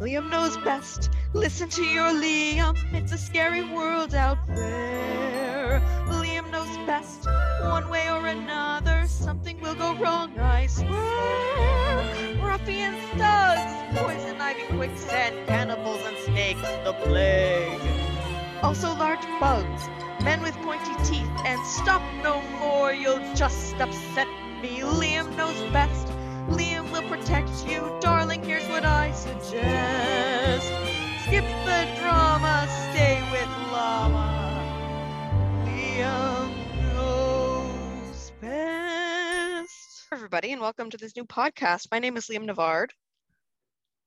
Liam knows best. Listen to your Liam. It's a scary world out there. Liam knows best. One way or another, something will go wrong, I swear. Ruffians, thugs, poison ivy, quicksand, cannibals, and snakes, the plague. Also, large bugs, men with pointy teeth, and stop no more, you'll just upset me. Liam knows best. Liam will protect you. Darling, here's what I suggest. Skip the drama, stay with Llama. Liam knows best. Everybody, and welcome to this new podcast. My name is Liam Nevard,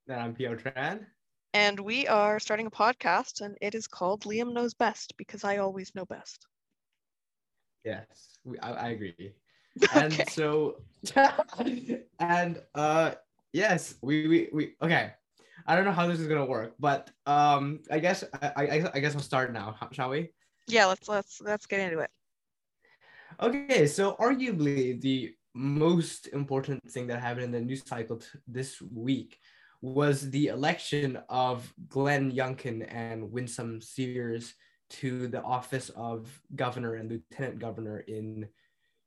And I'm Pio Tran. and we are starting a podcast, and it is called Liam Knows Best because I always know best. Yes, we, I, I agree. And so, and uh, yes, we, we we okay. I don't know how this is gonna work, but um, I guess I I, I guess I'll start now, shall we? Yeah, let's let's let's get into it. Okay, so arguably the most important thing that happened in the news cycle t- this week was the election of Glenn Youngkin and Winsome Sears to the office of governor and lieutenant governor in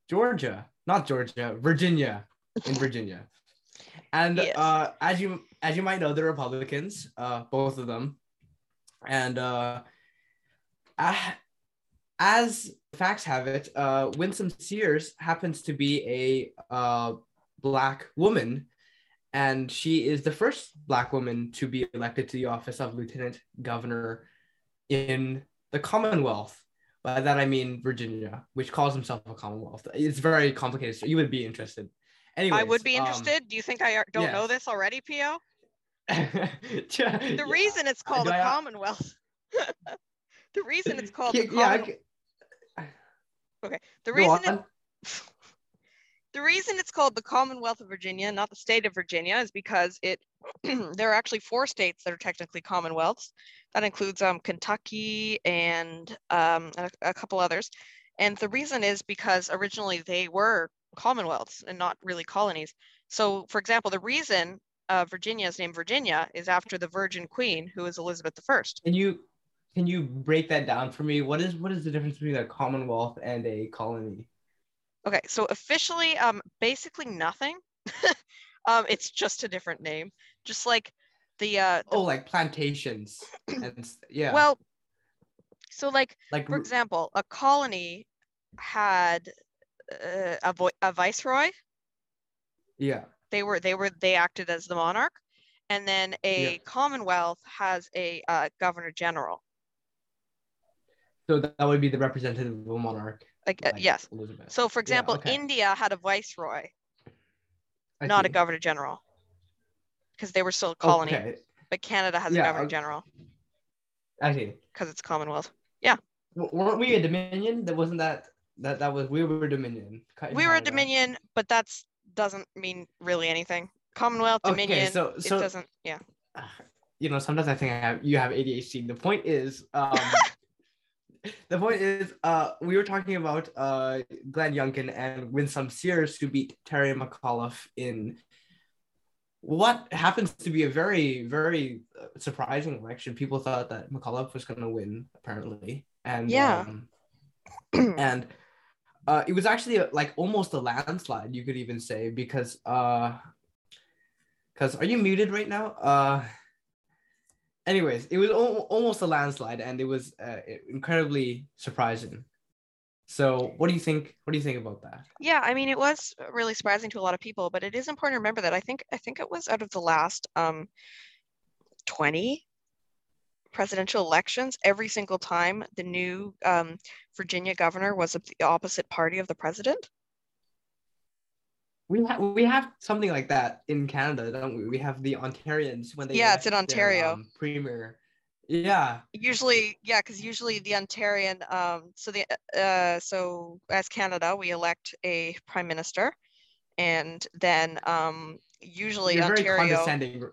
Georgia, not Georgia, Virginia, in Virginia. And Yes. uh, as you as you might know, they're Republicans, uh, both of them, and uh, ah, as facts have it, uh, Winsome Sears happens to be a uh, black woman, and she is the first black woman to be elected to the office of lieutenant governor in the Commonwealth. By that I mean Virginia, which calls himself a Commonwealth. It's very complicated. So you would be interested. I would be um, interested. Do you think I don't know this already, Pio? The the reason it's called do the Commonwealth. the reason it's called yeah, the yeah, I Commonwealth. the reason it, the reason it's called the Commonwealth of Virginia, not the state of Virginia, is because it there are actually four states that are technically commonwealths. That includes um, Kentucky and um, a, a couple others. And the reason is because originally they were commonwealths and not really colonies. So, for example, the reason uh, Virginia is named Virginia is after the Virgin Queen, who is Elizabeth I. Can you can you break that down for me? What is what is the difference between a Commonwealth and a colony? Okay, so officially, um, basically nothing. um, it's just a different name, just like the uh, the- Oh, like plantations and yeah. well, so like like for example, a colony had uh, a vo- a viceroy. yeah. They were they were they acted as the monarch, and then a Yeah. commonwealth has a uh, governor general. So that, would be the representative of a monarch. Like uh, like yes. Elizabeth. So for example, okay. India had a viceroy, I not a governor general, because they were still a colony. Okay. But Canada has a governor general I see. because it's Commonwealth. W- weren't we a Dominion? That wasn't that that that was we were Dominion. We were dominion but that's doesn't mean really anything commonwealth Okay, dominion so- so- it doesn't yeah you know, sometimes I think I have you have ADHD. The point is, um, the point is, uh, we were talking about uh, Glenn Youngkin and Winsome Sears who beat Terry McAuliffe in what happens to be a very, very uh, surprising election. People thought that McAuliffe was going to win, apparently, and Yeah. um, and uh, it was actually uh, like almost a landslide, you could even say, because uh, because are you muted right now? Uh, anyways, it was al- almost a landslide, and it was uh, incredibly surprising. So, what do you think? What do you think about that? yeah i mean it was really surprising to a lot of people but it is important to remember that i think i think it was out of the last um 20 presidential elections every single time the new um, virginia governor was of the opposite party of the president We have we have something like that in Canada, don't we? We have the Ontarians when they Yeah, it's in elect their, Ontario. um, premier. Yeah, usually yeah because usually the ontarian um so the uh so as canada we elect a prime minister and then um usually you're very ontario condescending.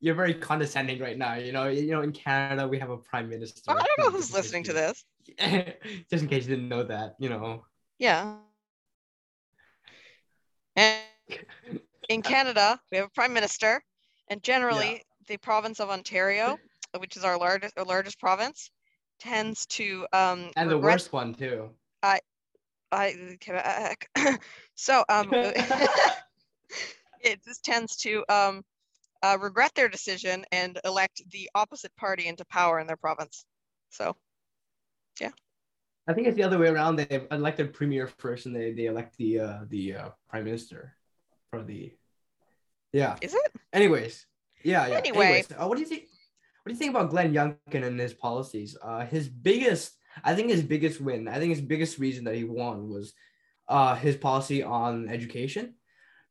You're very condescending right now. You know, you know, in Canada we have a prime minister. i don't know who's listening to this Just in case you didn't know that, you know. yeah and in canada we have a prime minister and generally the province of Ontario, which is our largest our largest province, tends to um and the regret- worst one too. I Quebec. so um it just tends to um uh, regret their decision and elect the opposite party into power in their province. So yeah. I think it's the other way around. They elect their premier first, and they, they elect the uh, the uh, prime minister for the. Yeah. is it? Anyways, yeah, yeah. Anyway. Anyways, uh, what do you think? What do you think about Glenn Youngkin and his policies? Uh, his biggest, I think, his biggest win. I think his biggest reason that he won was, uh, his policy on education,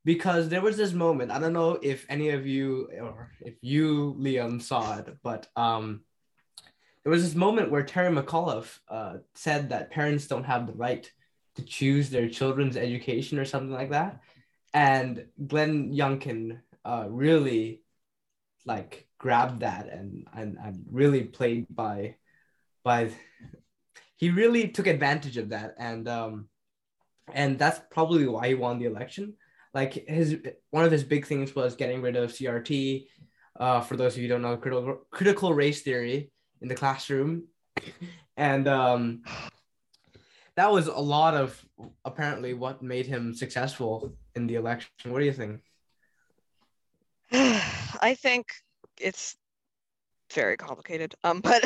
because there was this moment. I don't know if any of you or if you, Liam, saw it, but um, there was this moment where Terry McAuliffe uh, said that parents don't have the right to choose their children's education or something like that and Glenn Youngkin uh, really like grabbed that and, and and really played by by he really took advantage of that and um and that's probably why he won the election like his one of his big things was getting rid of CRT uh, for those of you don't know critical critical race theory in the classroom and um that was a lot of apparently what made him successful in the election. What do you think? I think it's very complicated. Um, but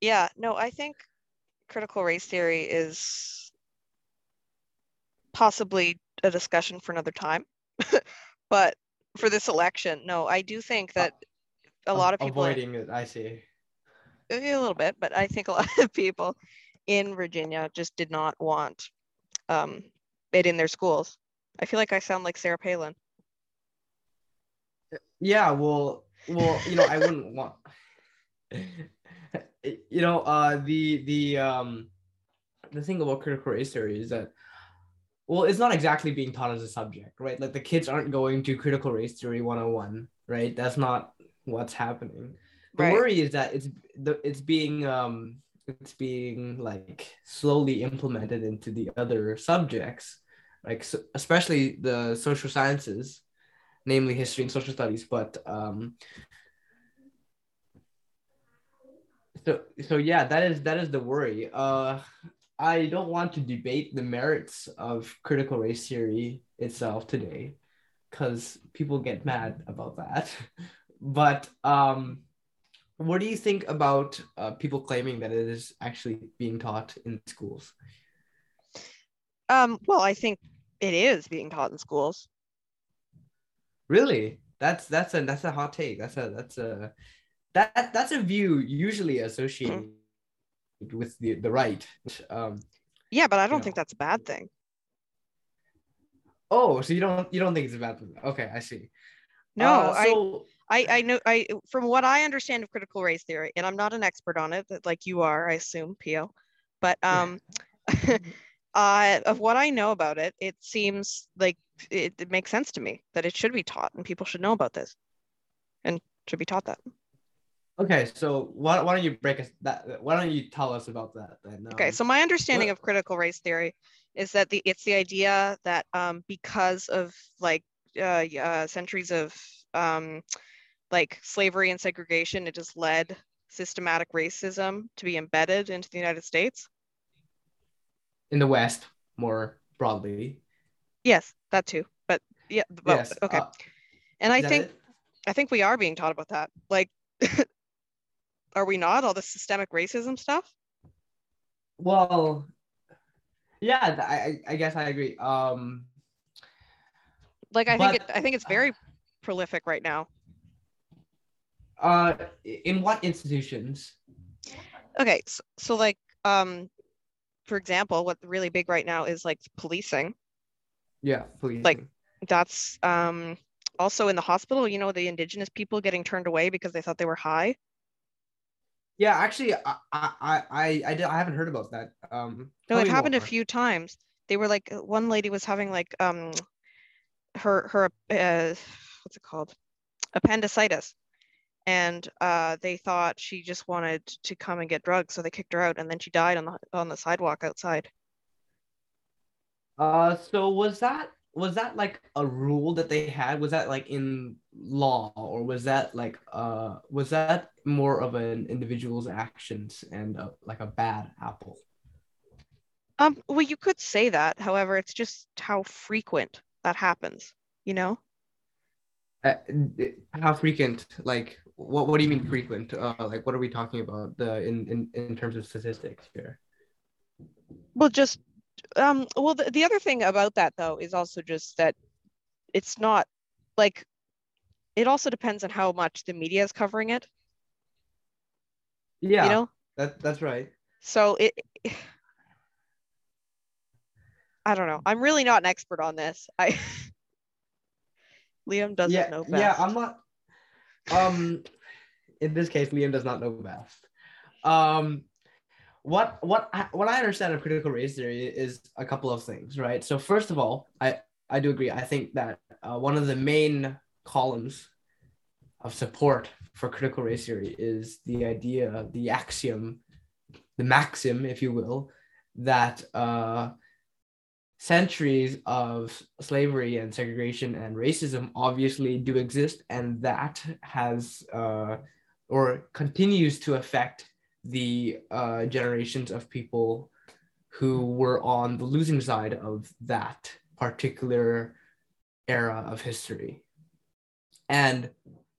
yeah, no, I think critical race theory is possibly a discussion for another time. but for this election, no, I do think that a lot of people avoiding it. I see. a little bit, but I think a lot of people in Virginia just did not want um, it in their schools. I feel like I sound like Sarah Palin. Yeah, well, well, you know, I wouldn't want. You know, uh, the the um, the thing about critical race theory is that, well, it's not exactly being taught as a subject, right? Like the kids aren't going to critical race theory 101, right? That's not what's happening. The Right. worry is that it's the it's being um it's being like slowly implemented into the other subjects, like so, especially the social sciences, namely history and social studies. But um, so so yeah, that is that is the worry. Uh, I don't want to debate the merits of critical race theory itself today, because people get mad about that. But um, what do you think about uh, people claiming that it is actually being taught in schools? Um, well, I think it is being taught in schools. Really? That's that's a that's a hot take. That's a that's a that that's a view usually associated with the the right. Um, Yeah, but I don't Yeah. think that's a bad thing. oh, so you don't you don't think it's a bad thing? Okay, I see. No, Uh, I, so, I, I know, I, from what I understand of critical race theory, and I'm not an expert on it, like you are, I assume, Pio, but um, uh, of what I know about it, it seems like it, it makes sense to me that it should be taught and people should know about this, and should be taught that. Okay, so why, why don't you break us that? Why don't you tell us about that then? Okay, Um, so my understanding what- of critical race theory is that the it's the idea that um, because of like uh, uh, centuries of um, like slavery and segregation, it has led systematic racism to be embedded into the United States. in the West more broadly. Yes, that too. But yeah, well, yes. okay. uh, and I think it? I think we are being taught about that. Like, are we not? All the systemic racism stuff. Well, yeah, I I guess I agree. Um, Like, I think it. I think it's very prolific right now. uh, in what institutions? Okay, so, so like um for example, what's really big right now is like policing. Yeah, please. Like- That's um also in the hospital, you know, the indigenous people getting turned away because they thought they were high. Yeah, actually, I I I I, did, I haven't heard about that. Um, No, it happened a few times. They were like one lady was having like um her her uh what's it called? Appendicitis. And uh they thought she just wanted to come and get drugs, so they kicked her out and then she died on the on the sidewalk outside. Uh, so was that was that like a rule that they had? Was that like in law, or was that like uh was that more of an individual's actions and uh, like a bad apple? Um, well, you could say that. However, it's just how frequent that happens, you know? Uh, how frequent? Like, what what do you mean frequent? Uh, like, what are we talking about? The in in in terms of statistics here. Well, just um, well, the, the other thing about that though is also just that it's not like it also depends on how much the media is covering it. Yeah, You know, that that's right. so it. I don't know. I'm really not an expert on this. I Liam doesn't yeah, know best. yeah, I'm not. Um, in this case, Liam does not know best. Um, what what I, what I understand of critical race theory is a couple of things, right? So first of all, I I do agree. I think that uh, one of the main columns of support for critical race theory is the idea, the axiom, the maxim, if you will, that uh, centuries of slavery and segregation and racism obviously do exist, and that has uh, or continues to affect the uh, generations of people who were on the losing side of that particular era of history. And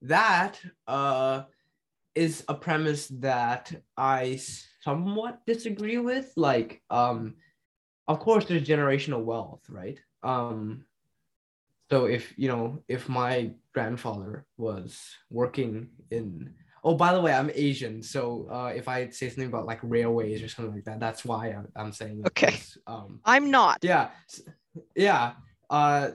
that uh, is a premise that I somewhat disagree with. Like, um, of course, there's generational wealth, right? Um, so if you know, if my grandfather was working in Oh, by the way, I'm Asian, so uh, if I say something about like railways or something like that, that's why I'm, I'm saying. okay Okay. 'cause, Um, I'm not. yeah, yeah. Uh,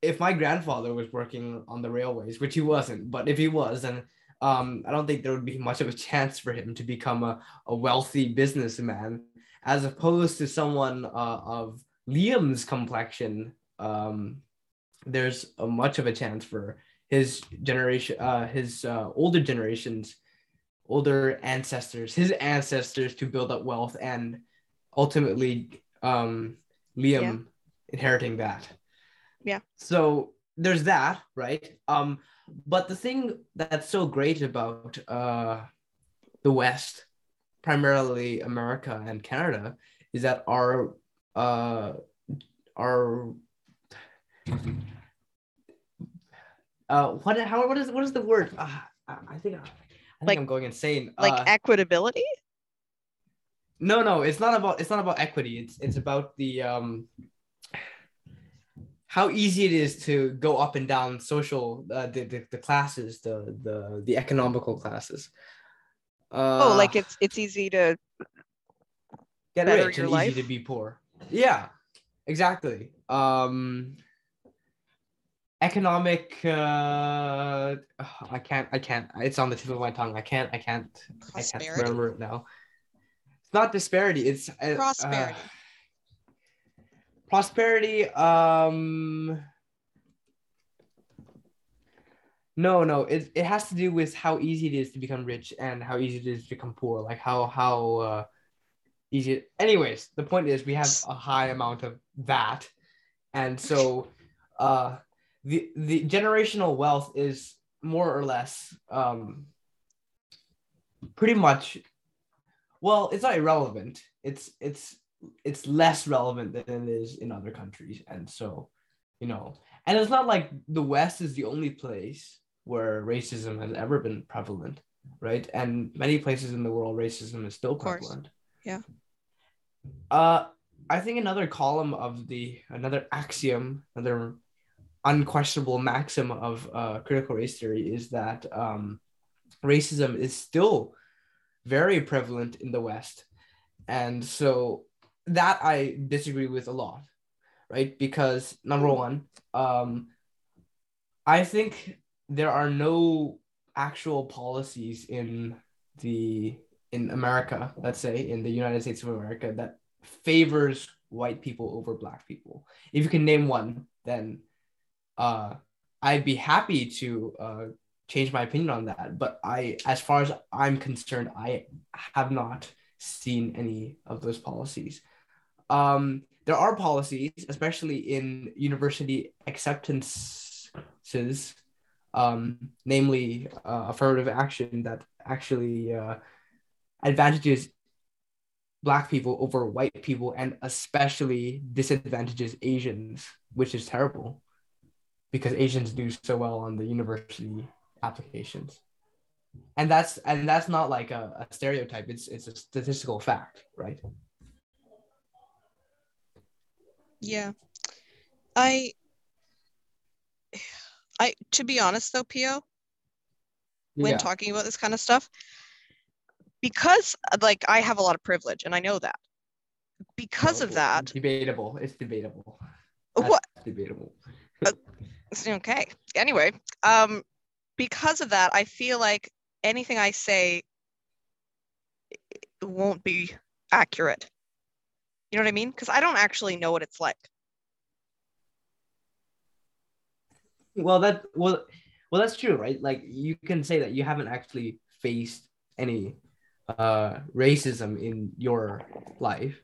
if my grandfather was working on the railways, which he wasn't, but if he was, then um, I don't think there would be much of a chance for him to become a, a wealthy businessman, as opposed to someone uh, of Liam's complexion. Um, there's a much of a chance for his generation, uh, his uh, older generations, older ancestors, his ancestors to build up wealth and ultimately um, Liam Yeah. inheriting that. Yeah. So there's that, right? Um, but the thing that's so great about uh, the West, primarily America and Canada, is that our uh, our uh, what how what is what is the word? Uh, I think I think Like- I'm going insane. Like uh, equitability? no, no, it's not about it's not about equity. It's it's about the um how easy it is to go up and down social uh, the, the the classes, the the the economical classes. Uh, oh, like it's it's easy to get better rich your and life? easy to be poor. Yeah, exactly. Um, economic. Uh, I can't. I can't. It's on the tip of my tongue. I can't. I can't. I can't remember it now. It's not disparity. It's uh, uh, Prosperity. prosperity. Um. No, no. It, it has to do with how easy it is to become rich and how easy it is to become poor. Like how how uh, easy. It, anyways, the point is we have a high amount of that, and so uh, the the generational wealth is more or less um, pretty much. Well, it's not irrelevant. It's it's it's less relevant than it is in other countries, and so you know, and it's not like the West is the only place where racism has ever been prevalent, right? And many places in the world, racism is still prevalent. Yeah. Uh, I think another column of the another axiom, another unquestionable maxim of uh, critical race theory is that um, racism is still very prevalent in the West, and so that I disagree with a lot, right? Because number one, um, I think there are no actual policies in the in America, let's say in the United States of America, that favors white people over black people. If you can name one, then uh, I'd be happy to uh, change my opinion on that. But I, as far as I'm concerned, I have not seen any of those policies. Um, there are policies, especially in university acceptances, um, namely uh, affirmative action, that actually uh, advantages black people over white people and especially disadvantages Asians, which is terrible because Asians do so well on the university applications. And that's and that's not like a, a stereotype, it's it's a statistical fact, right? Yeah. I I to be honest though, Pio, when Yeah. talking about this kind of stuff, because like I have a lot of privilege and I know that. Because of that, debatable. It's debatable. what debatable. Uh, okay. Anyway, um because of that, I feel like anything I say won't be accurate. You know what I mean? Because I don't actually know what it's like. Well, that well, well, that's true, right? Like you can say that you haven't actually faced any uh racism in your life,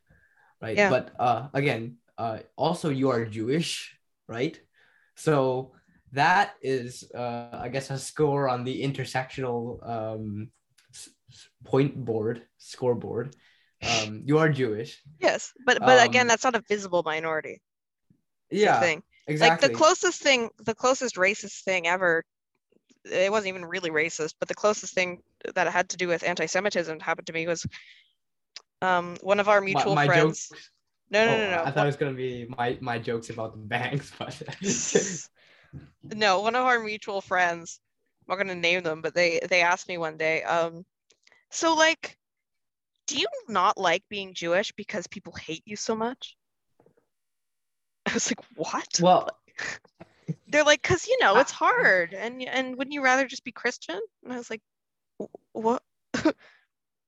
right? Yeah. But uh again, uh also you are Jewish, right? So that is uh I guess a score on the intersectional um point board scoreboard. Um you are Jewish. Yes, but but again, Um, that's not a visible minority Yeah, thing. exactly. Like the closest thing, the closest racist thing ever, it wasn't even really racist, but the closest thing that had to do with anti-Semitism happened to me was um, one of our My- mutual my friends. jokes- No, no, oh, no, no. I thought it was gonna be my my jokes about the banks, but no, one of our mutual friends, I'm not gonna name them, but they they asked me one day, um, so like, do you not like being Jewish because people hate you so much? I was like, what? well, They're like, cause you know it's hard, and and wouldn't you rather just be Christian? And I was like, what?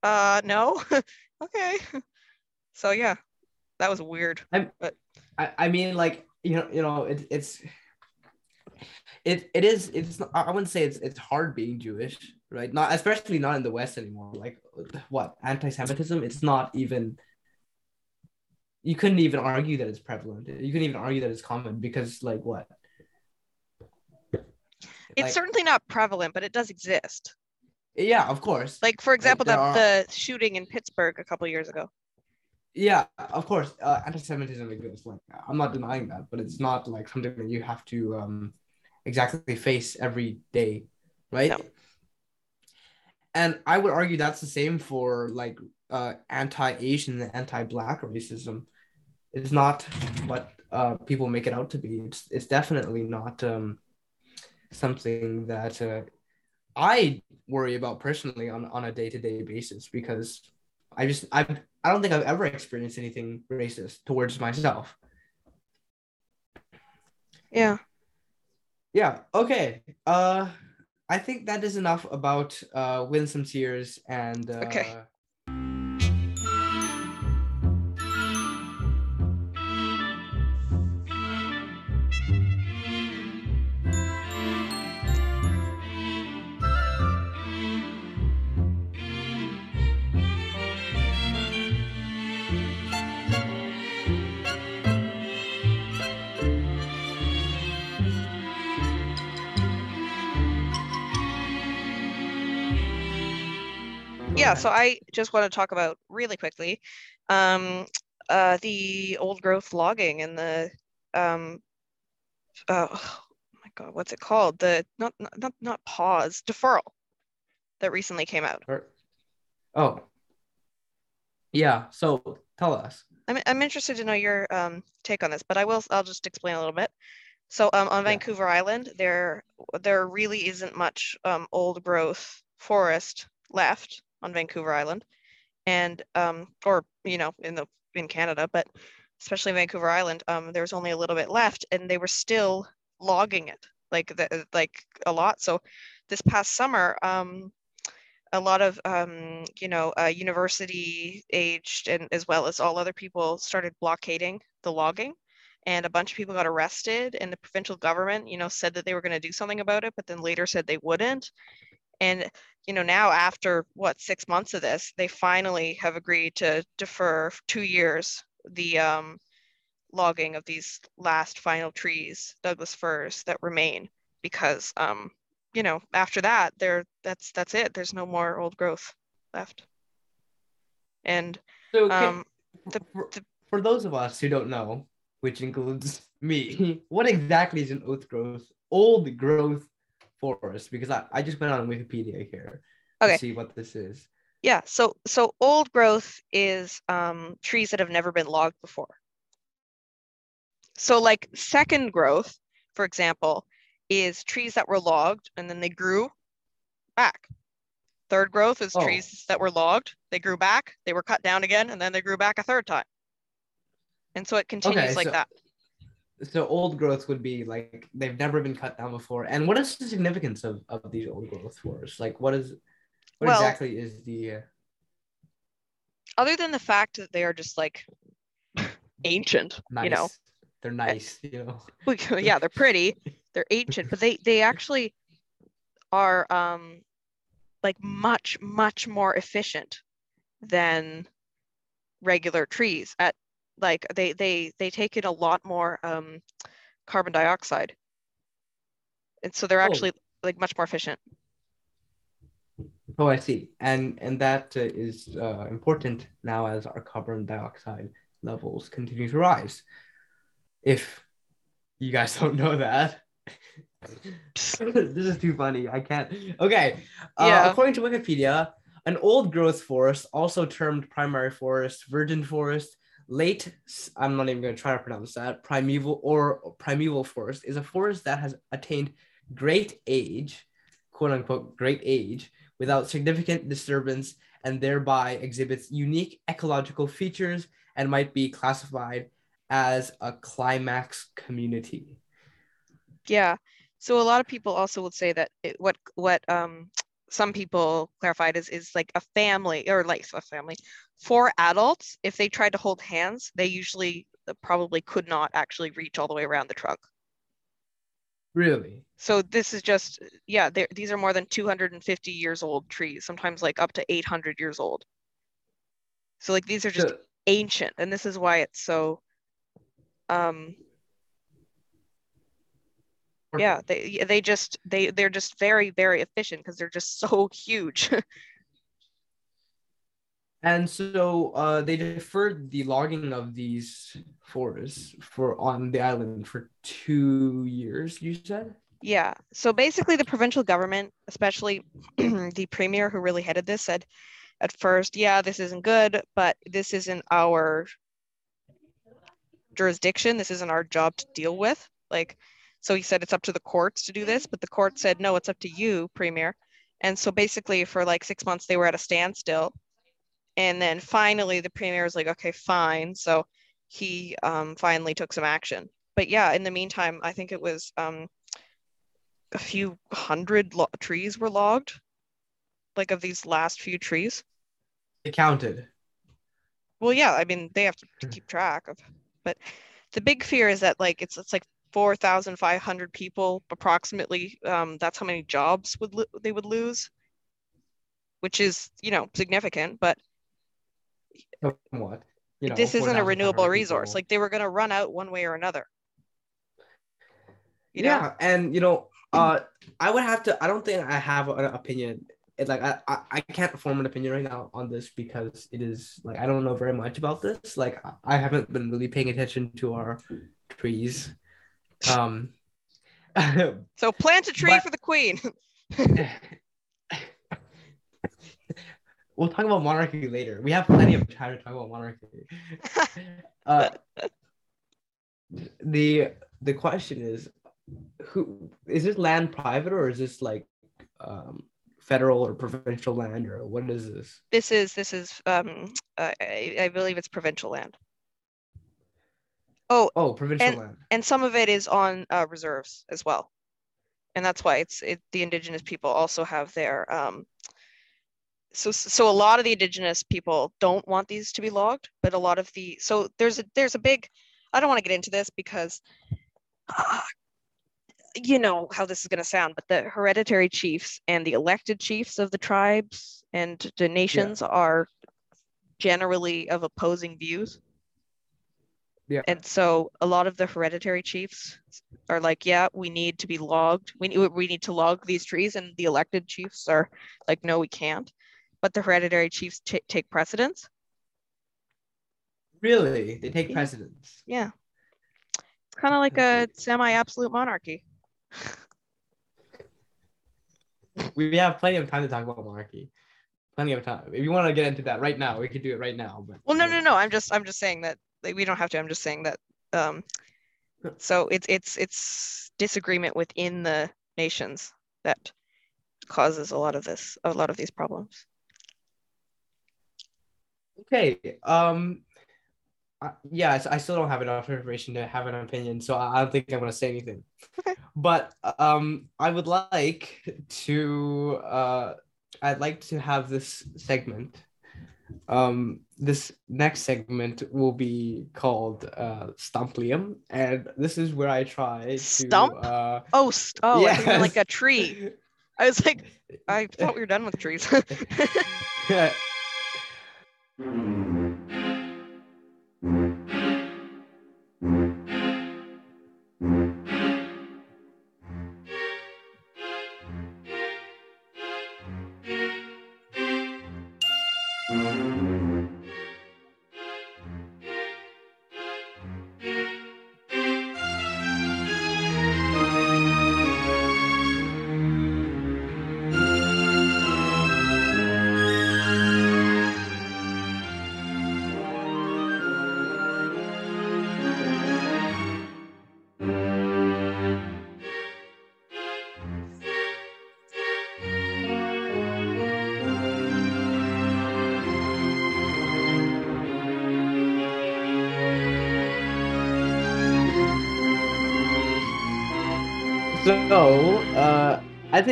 uh, no. okay. So yeah, that was weird. I, I mean, like you know, you know, it, it's it it is it's I wouldn't say it's it's hard being Jewish, right? Not especially not in the West anymore. Like what anti-Semitism? It's not even. You couldn't even argue that it's prevalent. You couldn't even argue that it's common because, like, what? It's Like- certainly not prevalent, but it does exist. Yeah, of course. Like for example, there the, are- the shooting in Pittsburgh a couple years ago. Yeah, of course. Uh, anti-Semitism exists. Like, I'm not denying that, but it's not like something that you have to um exactly face every day, right? No. And I would argue that's the same for like uh anti-Asian and anti-black racism. It's not what uh people make it out to be. It's it's definitely not um something that uh, I worry about personally on on a day-to-day basis because I just I I don't think I've ever experienced anything racist towards myself. Yeah. Yeah. Okay. Uh, I think that is enough about uh Winsome Sears and uh, Okay. Yeah, so I just want to talk about really quickly um, uh, the old growth logging and the um, uh, oh my God, what's it called? The not not not, pause deferral that recently came out. Oh. Yeah. So tell us. I'm I'm interested to know your um, take on this, but I will I'll just explain a little bit. So um, on Yeah. Vancouver Island, there there really isn't much um, old growth forest left on Vancouver Island, and um, or you know in the in Canada, but especially Vancouver Island, um, was only a little bit left, and they were still logging it like the, like a lot. So this past summer, um, a lot of um, you know uh, university aged and as well as all other people started blockading the logging and a bunch of people got arrested and the provincial government you know said that they were going to do something about it but then later said they wouldn't and you know now after what six months of this they finally have agreed to defer two years the um logging of these last final trees, Douglas firs that remain because um, you know, after that there that's that's it. There's no more old growth left. And So can- um the- for, the- for those of us who don't know, which includes me, what exactly is an old growth old growth forest? Because I, I just went on Wikipedia here Okay. to see what this is. yeah, so so old growth is um trees that have never been logged before. So like second growth, for example, is trees that were logged and then they grew back. Third growth is Oh. trees that were logged, they grew back, they were cut down again, and then they grew back a third time. And so it continues Okay, like so- that. So old growth would be like they've never been cut down before. And what is the significance of, of these old growth forests? Like what is what Well- exactly is the uh, Other than the fact that they are just like ancient, nice? you know. They're nice, you know. Yeah, they're pretty, they're ancient, but they they actually are um like much much more efficient than regular trees at like they they they take in a lot more um carbon dioxide. And so they're Oh. actually like much more efficient. Oh, I see. And and that uh, is uh, important now as our carbon dioxide levels continue to rise. If you guys don't know that, this is too funny. I can't. Okay. Uh, Yeah. According to Wikipedia, an old growth forest, also termed primary forest, virgin forest, late, I'm not even going to try to pronounce that, primeval or primeval forest, is a forest that has attained great age, quote unquote, great age, without significant disturbance and thereby exhibits unique ecological features and might be classified as a climax community. Yeah. So a lot of people also would say that it, what what um some people clarified is is like a family or like a family for adults if they tried to hold hands they usually uh, probably could not actually reach all the way around the trunk. Really? So this is just yeah these are more than 250 years old trees sometimes like up to 800 years old. So like these are just So- ancient and this is why it's so um yeah they they just they they're just very very efficient because they're just so huge And so uh, they deferred the logging of these forests for on the island for two years. You said. yeah so basically the provincial government especially the premier who really headed this said at first yeah this isn't good but this isn't our jurisdiction this isn't our job to deal with like so he said it's up to the courts to do this but the court said no it's up to you premier. And so basically for like six months they were at a standstill. And then finally the premier was like okay fine. So he um, finally took some action. But yeah in the meantime i think it was um, a few hundred lo- trees were logged. Like of these last few trees. It counted. well yeah i mean they have to, Hmm. keep track of but the big fear is that like it's it's like 4500 people approximately um, that's how many jobs would they would lose which is you know significant but Somewhat. You know, this isn't a renewable resource people. like they were going to run out one way or another you know yeah, and you know, uh, I would have to. I don't think I have an opinion. It's like I, I, I can't form an opinion right now on this because it is like I don't know very much about this. Like I haven't been really paying attention to our trees. Um. so plant a tree But- for the queen we'll talk about monarchy later. We have plenty of time to talk about monarchy. uh, the the question is, who is this land private or is this like um, federal or provincial land or what is this? this is this is um uh, I, I believe it's provincial land oh Oh, provincial And- land. and some of it is on uh, reserves as well. And that's why it's it, the indigenous people also have their um so so a lot of the indigenous people don't want these to be logged but a lot of the so there's a there's a big i don't want to get into this because uh, you know how this is going to sound but the hereditary chiefs and the elected chiefs of the tribes and the nations are generally of opposing views Yeah. And so a lot of the hereditary chiefs are like, yeah, we need to be logged. We need we need to log these trees, and the elected chiefs are like, no, we can't. But the hereditary chiefs ta take precedence. Really? They take Yeah. precedence. Yeah. It's kind of like a semi-absolute monarchy. We have plenty of time to talk about monarchy. Plenty of time. If you want to get into that right now, we could do it right now. But Well, no, no, no. I'm just I'm just saying that like, we don't have to. I'm just saying that. Um, so it's it's it's disagreement within the nations that causes a lot of this, a lot of these problems. Okay. Um. I- yeah, I still don't have enough information to have an opinion, so I I don't think I'm gonna say anything. Okay. But um, I would like to uh, I'd like to have this segment. Um, this next segment will be called uh Stump Liam, and this is where I try to Stump? uh. Oh, st- oh, think like a tree. I was like, I thought we were done with trees.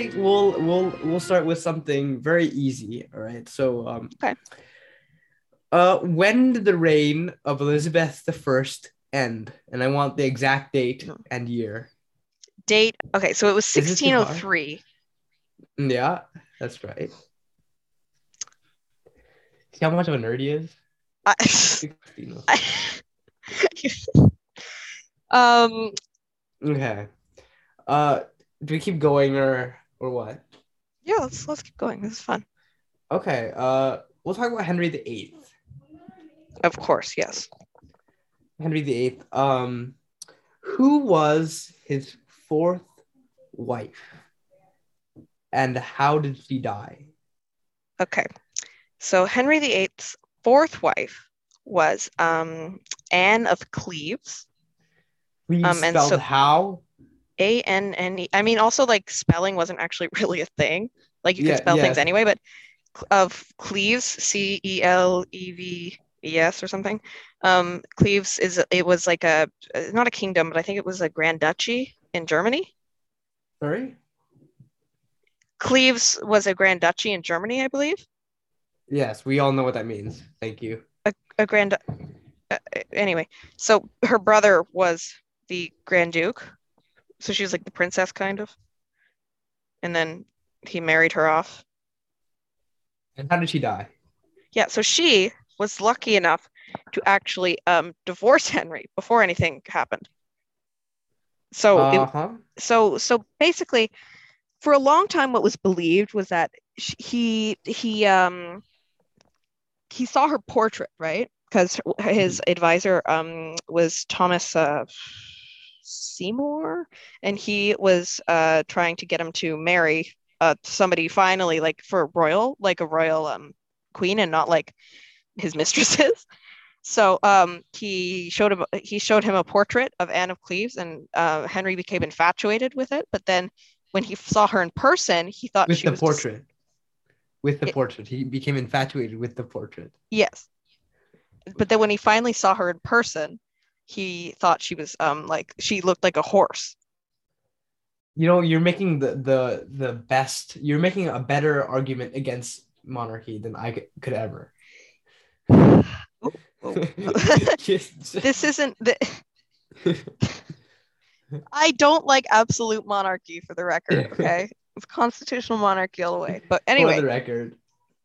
think we'll we'll we'll start with something very easy. All right. So, um, Okay. Uh, when did the reign of Elizabeth the First end? And I want the exact date Hmm. and year. Date. Okay, so it was Is this too hard? 1603. Yeah, that's right. See how much of a nerd he is. I, 16. um, Okay. Uh, do we keep going or or what? yeah, let's let's keep going. This is fun. Okay. Uh, we'll talk about Henry the Eighth. Of course, yes. Henry the Eighth. Um, who was his fourth wife, and how did she die? Okay. So Henry the Eighth's fourth wife was um, Anne of Cleves. Please Um, and spelled so- how? A N N E. I mean, also like spelling wasn't actually really a thing. Like you Yeah, can spell things anyway, but of Cleves, C E L E V E S or something. Um, Cleves is it was like a not a kingdom, but I think it was a grand duchy in Germany. Sorry. Cleves was a grand duchy in Germany, I believe. Yes, we all know what that means. Thank you. A grand. Uh, anyway, so her brother was the Grand Duke, so she was like the princess kind of, and then he married her off. And how did she die? Yeah, so she was lucky enough to actually um, divorce Henry before anything happened. So Oh, Uh huh. so so basically, for a long time, what was believed was that he he um he saw her portrait, right? Because his advisor um was Thomas uh, Seymour, and he was uh trying to get him to marry uh somebody finally like for royal, like a royal um queen, and not like his mistresses. So um, he showed him he showed him a portrait of Anne of Cleves, and uh, Henry became infatuated with it. But then when he saw her in person, he thought With she the was dis- portrait. With the It- portrait, he became infatuated with the portrait. yes. But then when he finally saw her in person, he thought she was um like she looked like a horse. You know, you're making the the the best. You're making a better argument against monarchy than I could, could ever. Oh. This isn't the. I don't like absolute monarchy for the record. Okay, it's constitutional monarchy all the way. But for anyway, the record.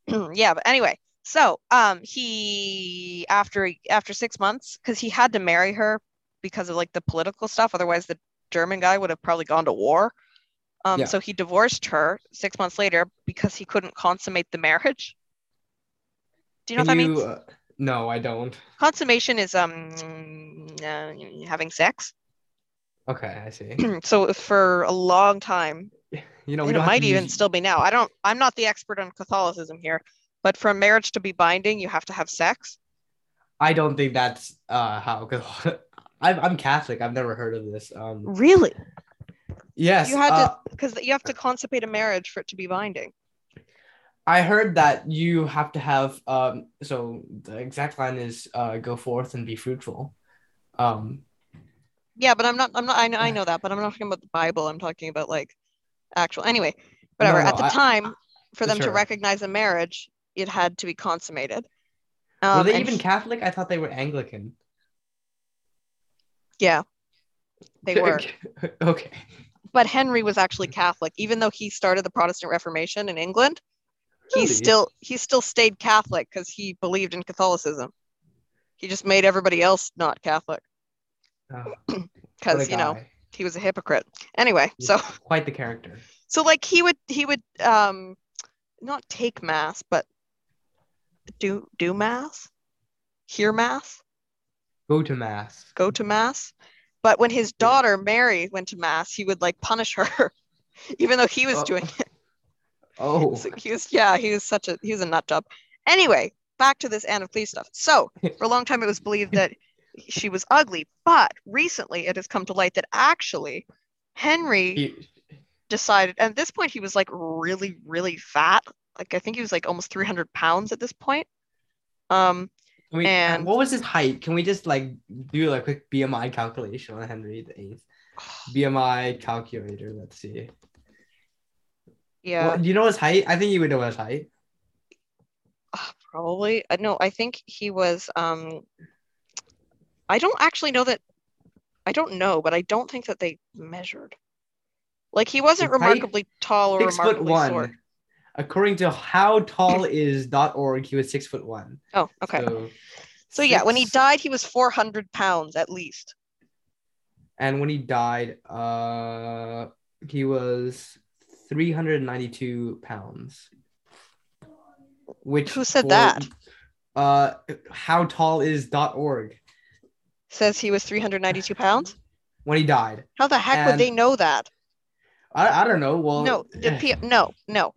yeah. But anyway, So, um, he after after six months, because he had to marry her because of like the political stuff. Otherwise, the German guy would have probably gone to war. Um, Yeah. so he divorced her six months later because he couldn't consummate the marriage. Do you know Can what that you, means? uh, no, I don't. Consummation is um uh, having sex. Okay, I see. so for a long time, You know, we and don't it might even still be now. I don't. I'm not the expert on Catholicism here, but for marriage to be binding, you have to have sex. I don't think that's uh how. Cause I'm I'm Catholic. I've never heard of this. Um. Really? Yes. You had uh, to because you have to consummate a marriage for it to be binding. I heard that you have to have um so the exact line is uh go forth and be fruitful. Um Yeah, but I'm not. I'm not. I know. I know that, but I'm not talking about the Bible. I'm talking about like actual. Anyway, whatever. no, At the I- time, for them to recognize a marriage, it had to be consummated. were Um, they even he- Catholic? I thought they were Anglican. yeah, they were. okay. But Henry was actually Catholic, even though he started the Protestant Reformation in England. He Really? still he still stayed Catholic because he believed in Catholicism. He just made everybody else not Catholic Oh, because a you know he was a hypocrite. Anyway, so quite the character. so like he would he would um not take mass but do do mass, hear mass, Go to mass. go to mass. But when his daughter Mary went to mass, he would like punish her, even though he was Oh. doing it. Oh, So he was yeah he was such a he was a nut job anyway back to this anne of cleves stuff so for a long time it was believed that she was ugly but recently it has come to light that actually henry he, decided at this point he was like really really fat like i think he was like almost 300 pounds at this point um and- what was his height? Can we just like do a quick BMI calculation on Henry the Eighth? BMI calculator. Let's see. yeah What, do you know his height? I think you would know his height. probably uh, no i think he was um i don't actually know that i don't know but i don't think that they measured like he wasn't His height? remarkably tall or Six foot remarkably one. short According to howtallis.org, he was six foot one. oh okay So, so yeah when he died he was 400 pounds at least and when he died, uh, he was 392 pounds. Which Who said for- that? Uh, howtallis.org says he was 392 pounds when he died. how the heck would they know that I, I don't know. Well, no the P- no no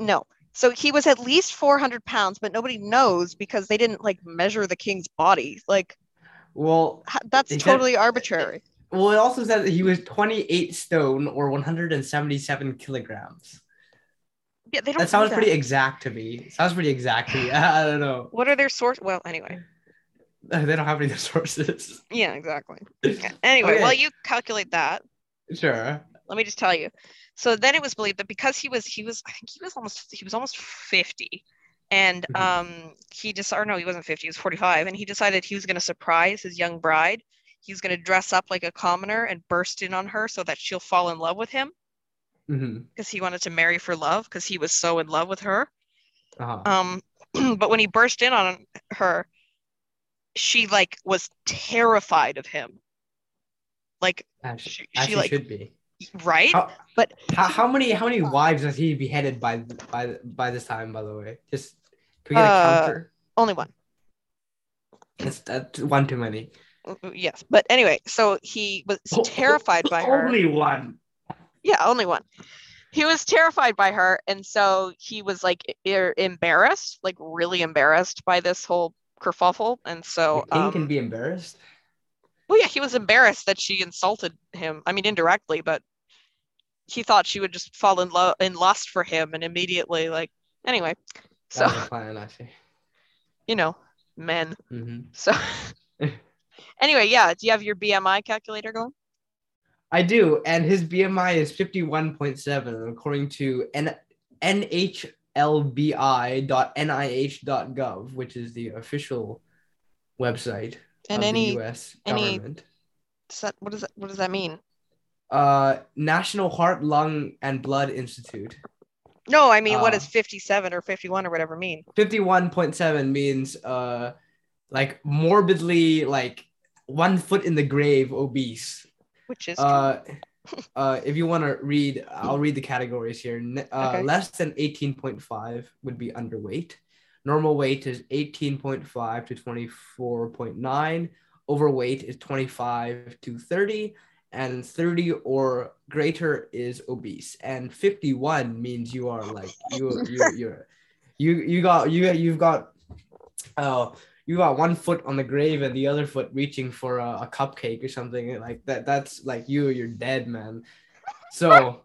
no so he was at least 400 pounds but nobody knows because they didn't like measure the king's body like well, that's They said- totally arbitrary well, it also says that he was 28 stone or 177 kilograms. yeah they don't That sounds do pretty exact to me. Sounds pretty exact to me. I don't know. what are their source well anyway They don't have any sources. yeah exactly anyway Okay. while you calculate that Sure. Let me just tell you. So then it was believed that because he was he was i think he was almost he was almost 50 and Mhm. um he just or no he wasn't 50 he was 45 and he decided he was going to surprise his young bride. He was going to dress up like a commoner and burst in on her so that she'll fall in love with him. Because he wanted to marry for love because he was so in love with her. Uh-huh. um but when he burst in on her she like was terrified of him. Like As, she- as she, like- should be. Right How, But- how, how many how many wives has he beheaded by by by this time? By the way, just can we get a Uh, counter? only one That's, that's one too many. Yes but anyway so he was terrified by her Only one. yeah only one he was terrified by her and so he was like e- embarrassed like really embarrassed by this whole kerfuffle and so king um, can be embarrassed. Well yeah he was embarrassed that she insulted him. I mean indirectly but he thought she would just fall in love in lust for him and immediately like anyway. So I see. you know men. Hmm so anyway yeah do you have your bmi calculator going? I do, and his BMI is fifty one point seven, according to N NHLBI.nih.gov, which is the official website and any U.S. any- government. does that, what does that what does that mean Uh, National Heart, Lung, and Blood Institute. No, I mean, what Uh, does 57 or 51 or whatever mean? 51.7 means uh like morbidly like one foot in the grave obese. Which is. Uh uh if you want to read I'll read the categories here. Uh, Okay. less than 18.5 would be underweight. Normal weight is 18.5 to 24.9. Overweight is 25 to 30 and 30 or greater is obese. And 51 means you are like you you you're you you got you you've got uh you got one foot on the grave and the other foot reaching for a, a cupcake or something like that. That's like you you're dead man. So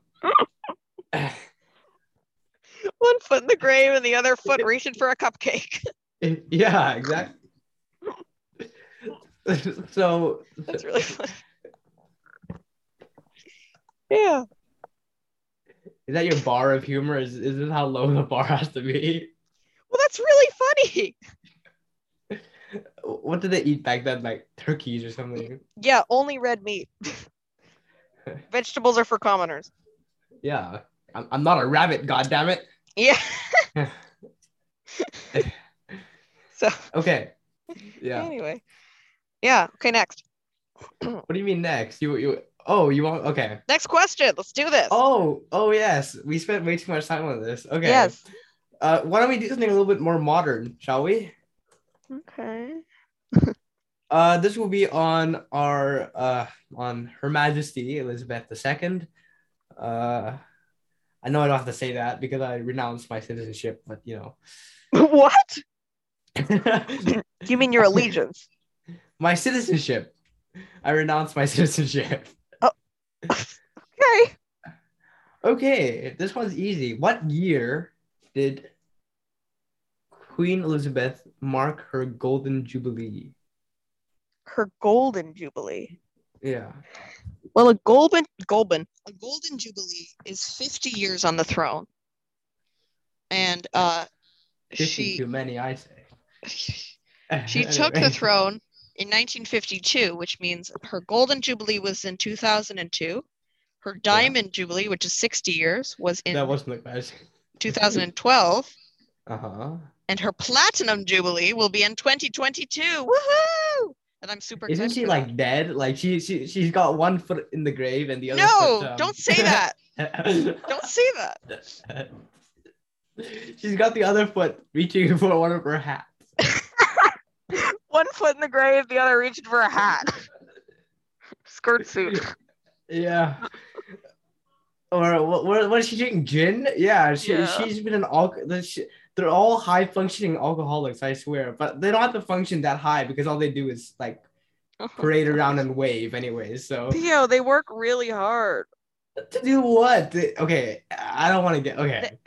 One foot in the grave and the other foot reaching for a cupcake. yeah exactly so That's really funny. Yeah. is that your bar of humor is, is this how low the bar has to be Well, that's really funny. what did they eat back then like turkeys or something Yeah, only red meat. Vegetables are for commoners. yeah i'm, I'm not a rabbit god damn it Yeah. so okay yeah anyway. Yeah. Okay, next. what do you mean next you you oh you want okay Next question. Let's do this. Oh, oh yes. We spent way too much time on this. Okay. Yes. Uh, why don't we do something a little bit more modern, shall we? Okay. Uh, this will be on our uh on Her Majesty Elizabeth II. Uh, I know I don't have to say that because I renounced my citizenship, but you know, what? You mean your allegiance? my citizenship. I renounced my citizenship. Oh. Okay. Okay, this one's easy. What year did Queen Elizabeth mark her golden jubilee? Her golden jubilee. Yeah. Well, a golden golden a golden jubilee is 50 years on the throne. And uh 50 she too many, I say. she took the throne in 1952, which means her golden jubilee was in 2002. Her diamond jubilee, which is 60 years, was in That wasn't the question. 2012, Uh huh. and her platinum jubilee will be in 2022. Woohoo! And I'm super. Isn't she for like dead? Like she she she's got one foot in the grave and the other. No, foot, um, don't say that. Don't say that. she's got the other foot reaching for one of her hats. One foot in the grave, the other reaching for a hat. Skirt suit. Yeah. Or what? What, what is she drinking? Gin? Yeah. She Yeah. she's been an alcohol. They're all high functioning alcoholics, I swear. But they don't have to function that high because all they do is like parade around and wave, anyways. So Theo, they work really hard. to do what? Okay, I don't want to get okay.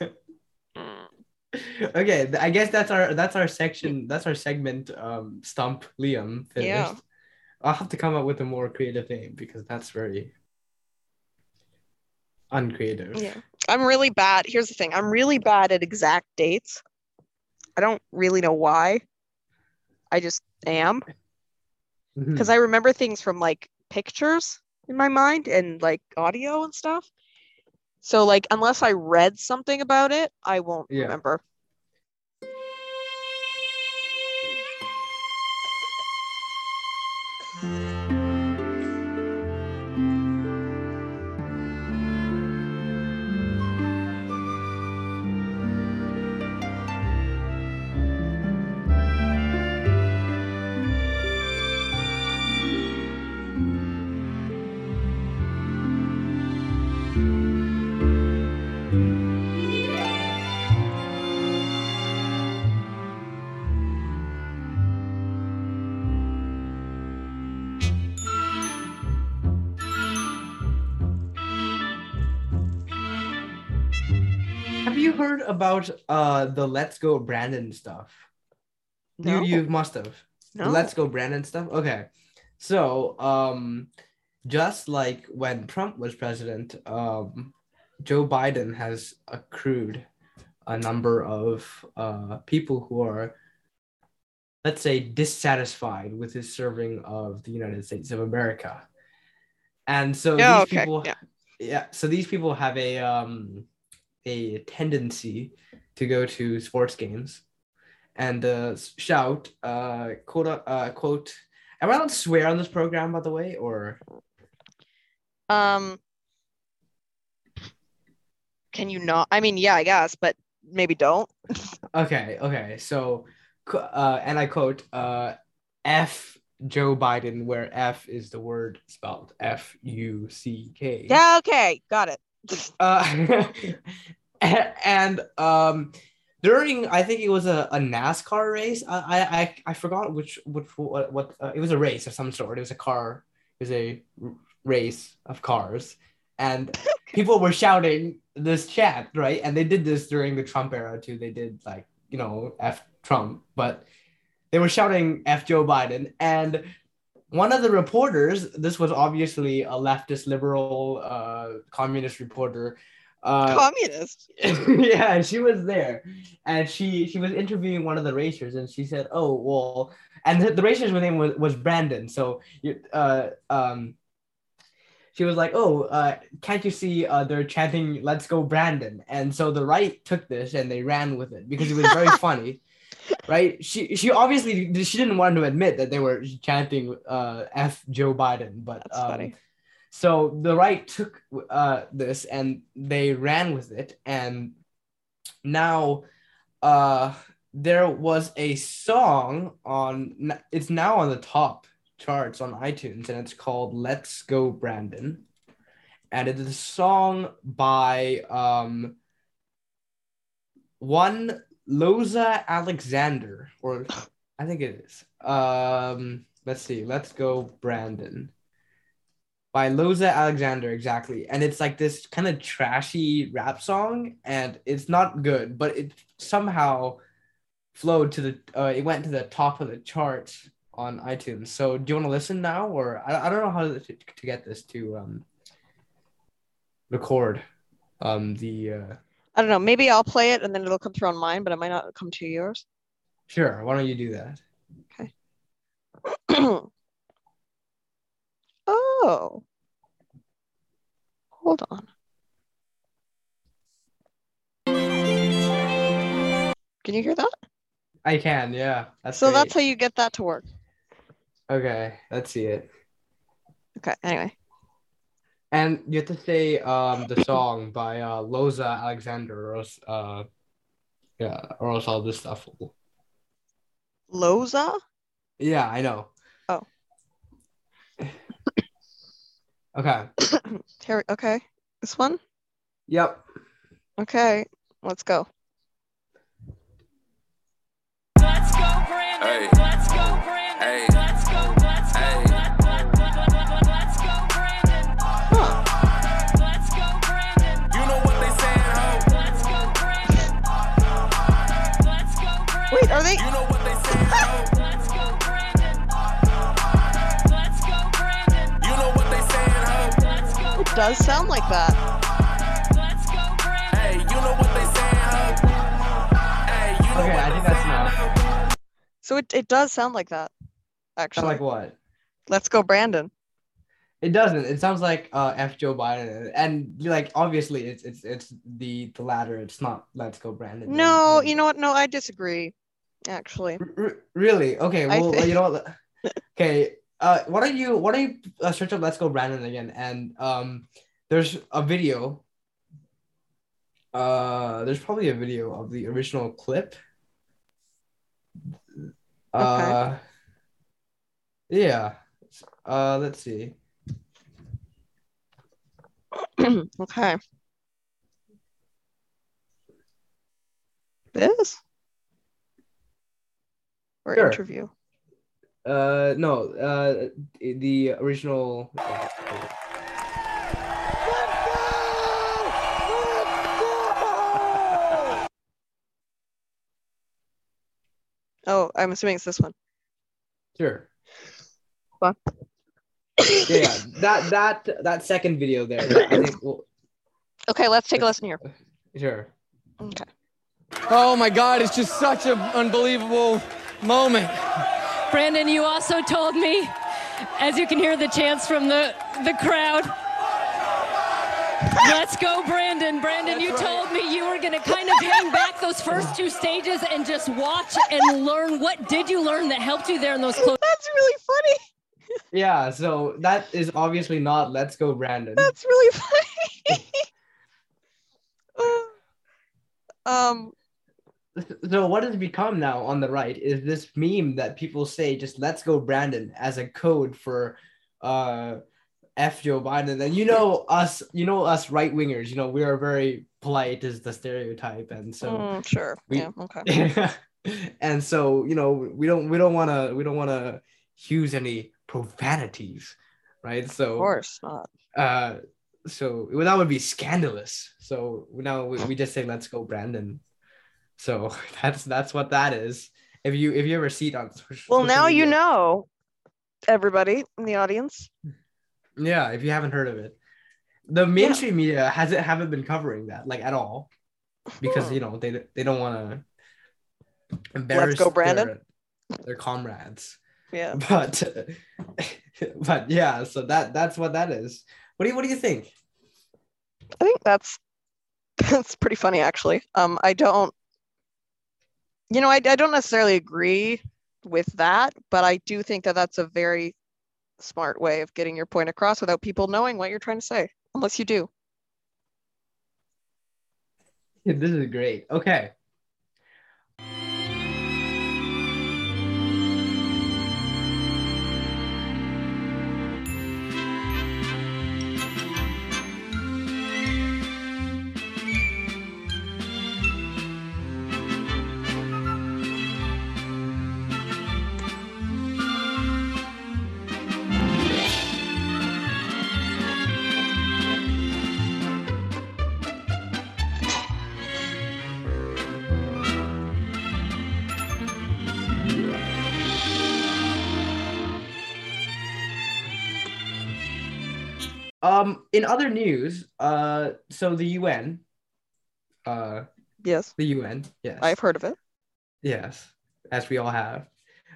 okay, I guess that's our that's our section. That's our segment. Um, stump Liam finished. Yeah. I'll have to come up with a more creative name because that's very uncreative. Yeah. I'm really bad. Here's the thing. I'm really bad at exact dates. I don't really know why. I just am mm-hmm. because I remember things from like pictures in my mind and like audio and stuff. So like unless I read something about it, I won't Yeah. remember. Have about uh the Let's Go Brandon stuff? No. You you must have. No. Let's Go Brandon stuff. Okay. So um just like when Trump was president, um Joe Biden has accrued a number of uh people who are let's say dissatisfied with his serving of the United States of America. And so Yeah, these okay, people yeah. yeah, so these people have a um a tendency to go to sports games and uh, shout uh, quote uh, quote. Am I allowed to swear on this program, by the way, or Um, can you not? I mean, yeah, I guess, but maybe don't. okay, okay. So, uh, and I quote, uh, "F Joe Biden," where F is the word spelled F U C K. Yeah, okay, got it. Uh, and um, during I think it was a, a NASCAR race. I I I, forgot which which what, what uh, it was a race of some sort. It was a car. It was a race of cars, and people were shouting this chant right. And they did this during the Trump era too. They did like you know F Trump, but they were shouting F Joe Biden and. One of the reporters, this was obviously a leftist, liberal, uh, communist reporter, uh, Communist. yeah, and she was there, and she she was interviewing one of the racers, and she said, "Oh well," and the, the racer's name was, was Brandon. So, you uh um, she was like, "Oh, uh, can't you see uh they're chanting Let's go Brandon?" And so the right took this and they ran with it because it was very funny. Right? She she obviously she didn't want to admit that they were chanting uh F Joe Biden, but um. So the right took uh, this and they ran with it, and now uh, there was a song on. It's now on the top charts on iTunes, and it's called "Let's Go Brandon," and it is a song by um, one Loza Alexander, or I think it is. Um, let's see. Let's go Brandon by Loza Alexander, exactly. And it's like this kind of trashy rap song, and it's not good, but it somehow flowed to the, uh, it went to the top of the charts on iTunes. So do you want to listen now, or I, I don't know how to, to get this to um, record um, the, uh, I don't know. Maybe I'll play it and then it'll come through on mine, but it might not come to yours. sure, why don't you do that? Okay. oh. Hold on. Can you hear that? I can, yeah. That's So that's how you get that to work. Okay, let's see it. Okay, anyway. And you have to say um the song by uh Loza Alexander or else uh yeah, or else all this stuff will Loza? Yeah, I know. Okay. Here, okay. This one? Yep. Okay, let's go. Let's go, Brandon. Hey. Let's go, Brandon. Hey. Let's go. Let's go. Hey. Let's go, Brandon. Huh. Let's go, Brandon. You know what they saying, ho? Let's go, Brandon. Let's go, Brandon. Wait, are they? You know does sound like that. Let's go, Hey, you know what they saying, ho? Hey, you know Okay, what I they think that's enough. So it, it does sound like that, Sound actually. like what? Let's go, Brandon. It doesn't. It sounds like uh F Joe Biden and like obviously it's it's it's the the latter. It's not let's go Brandon. No, you know what? No, I disagree, actually. R- r- really? Okay, well think- you know what Okay. Uh why don't you why don't you uh, search up Let's Go Brandon again and um there's a video uh there's probably a video of the original clip. Uh yeah. Uh let's see. Okay. This? Or Sure. interview? Uh no, uh the original Oh, I'm assuming it's this one. Sure. What? Yeah, yeah, that that that second video there. I think well, Okay, let's take a listen here. sure. Okay. Oh my God, it's just such an unbelievable moment. Brandon, you also told me, as you can hear the chants from the, the crowd, Let's go, Brandon. Brandon, you told me you were going to kind of hang back those first two stages and just watch and learn. What did you learn that helped you there in those close? That's really funny. Yeah, so that is obviously not Let's Go Brandon. That's really funny. um, So what has become now on the right is this meme that people say just let's go Brandon as a code for uh F Joe Biden. And you know us, you know us right wingers, you know, we are very polite is the stereotype. And so mm, sure. we- yeah. Okay. and so, you know, we don't we don't wanna we don't wanna use any profanities, right? So Of course not. uh so well, that would be scandalous so now we, we just say let's go brandon so that's that's what that is if you if you ever see it on social Well, now you know, everybody in the audience. yeah if you haven't heard of it the mainstream media hasn't haven't been covering that like at all because Hmm. you know they they don't want to embarrass go, Brandon. their, their comrades Yeah. but but yeah so that that's what that is what do you what do you think I think that's that's pretty funny actually. Um, I don't, you know, I, I don't necessarily agree with that, but I do think that that's a very smart way of getting your point across without people knowing what you're trying to say, unless you do. This is great. Okay. Um, in other news, uh, so the UN, uh, Yes, the UN, yes, I've heard of it. yes, as we all have.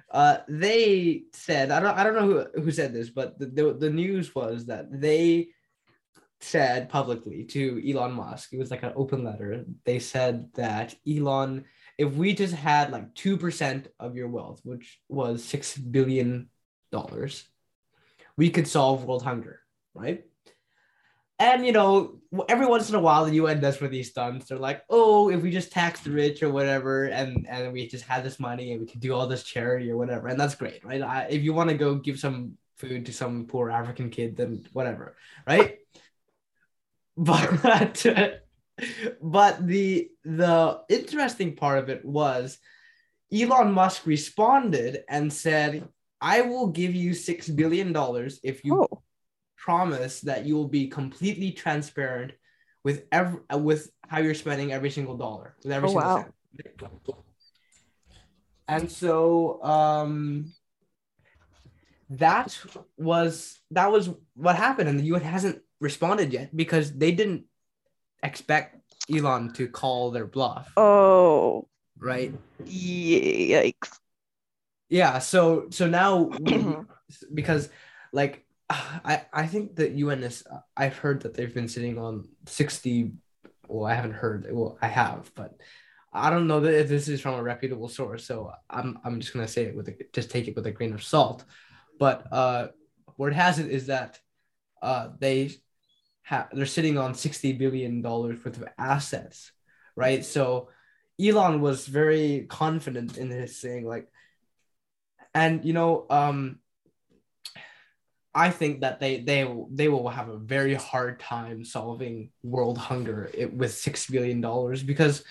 Uh, they said I don't I don't know who, who said this, but the, the the news was that they said publicly to Elon Musk. It was like an open letter. They said that Elon, if we just had like two percent of your wealth, which was six billion dollars, we could solve world hunger, right? And you know, every once in a while, the UN does for these stunts. They're like, "Oh, if we just tax the rich or whatever, and and we just had this money and we could do all this charity or whatever," and that's great, right? I, if you want to go give some food to some poor African kid, then whatever, right? But but the the interesting part of it was Elon Musk responded and said, "I will give you six billion dollars if you Oh, promise that you will be completely transparent with every with how you're spending every single dollar with every Oh, single wow. cent. And so um that was that was what happened and the UN hasn't responded yet because they didn't expect Elon to call their bluff, oh, right? yikes. Yeah, so so now because like I I think that UN is I've heard that they've been sitting on 60 well I haven't heard well I have but I don't know that if this is from a reputable source so I'm I'm just going to say it with a, just take it with a grain of salt. But uh word has it is that uh they have they're sitting on 60 billion dollars worth of assets right? So Elon was very confident in his saying like and you know um i think that they they they will have a very hard time solving world hunger with 6 billion dollars because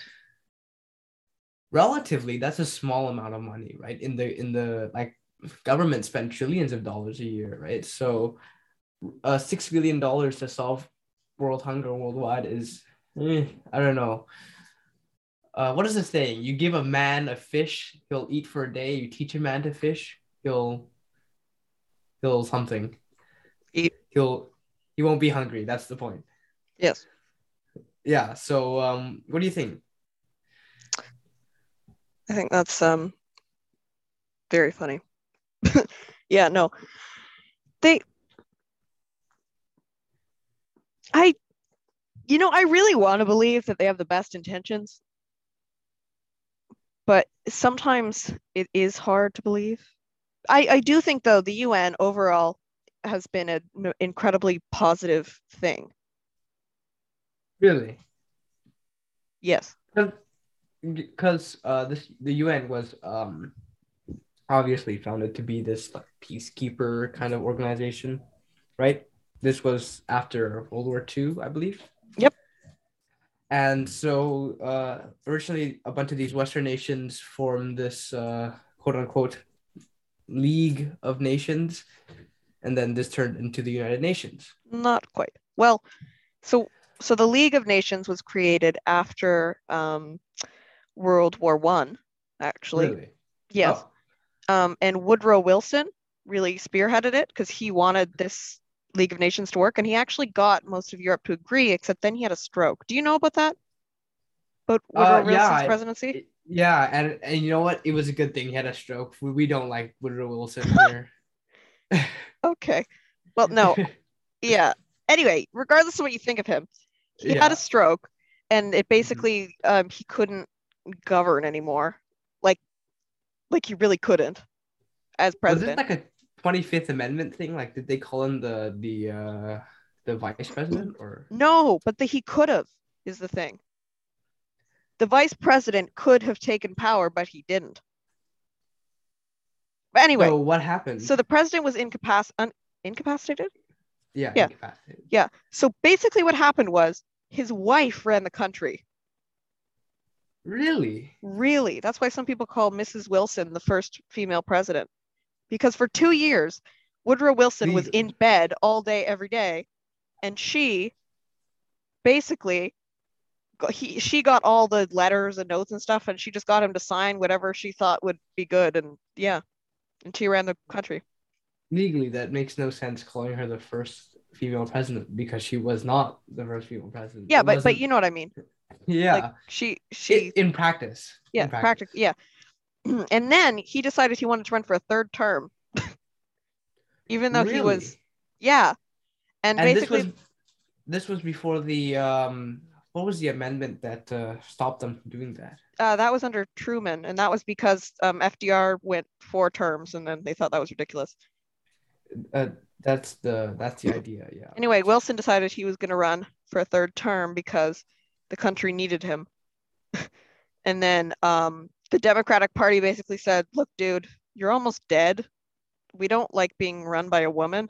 relatively that's a small amount of money right in the in the like government spend trillions of dollars a year right so uh 6 billion dollars to solve world hunger worldwide is eh, i don't know uh, what is the saying? You give a man a fish, he'll eat for a day. You teach a man to fish, he'll he'll something. Eat. He'll he won't be hungry. That's the point. Yes. Yeah. So um, what do you think? I think that's um very funny. yeah, no. They I you know, I really want to believe that they have the best intentions, but sometimes it is hard to believe. I, I do think, though, the UN overall has been an incredibly positive thing. Really? Yes. Because uh, this the UN was um obviously founded to be this like, peacekeeper kind of organization, right? This was after World War II, I believe. Yep. And so uh, originally, a bunch of these Western nations formed this uh, quote unquote League of Nations, and then this turned into the United Nations. Not quite. Well, so so the League of Nations was created after um, World War One, actually. Really? Yes. Oh, Um, and Woodrow Wilson really spearheaded it because he wanted this League of Nations to work, and he actually got most of Europe to agree, except then he had a stroke. Do you know about that? But Woodrow Uh, yeah, Wilson's presidency? Yeah, and and you know what? It was a good thing he had a stroke. We, we don't like Woodrow Wilson here. Okay. Well, no. yeah. Anyway, regardless of what you think of him, he had a stroke, and it basically um, he couldn't govern anymore. Like, like he really couldn't as president. Was it like a Twenty Fifth Amendment thing? Like, did they call him the the uh the vice president or? No, but the, he could have is the thing. The vice president could have taken power, but he didn't. But anyway, So what happened? so the president was incapac- un- incapacitated. yeah, yeah. incapacitated. Yeah. So basically, what happened was his wife ran the country. Really? Really, that's why some people call Mrs. Wilson the first female president, because for two years, Woodrow Wilson was in bed all day, every day, and she basically he she got all the letters and notes and stuff, and she just got him to sign whatever she thought would be good, and yeah, and she ran the country. Legally, that makes no sense calling her the first female president because she was not the first female president. Yeah, It but but wasn't- you know what I mean. yeah, Like she she I- in practice. yeah in practic yeah, and then he decided he wanted to run for a third term, even though he was yeah, and, and basically. this was this was before the um what was the amendment that uh, stopped them from doing that Uh, that was under Truman, and that was because um, FDR went four terms, and then they thought that was ridiculous. uh, that's the that's the idea yeah Anyway, Wilson decided he was going to run for a third term because the country needed him. and then um, the Democratic Party basically said, "Look, dude, you're almost dead. We don't like being run by a woman.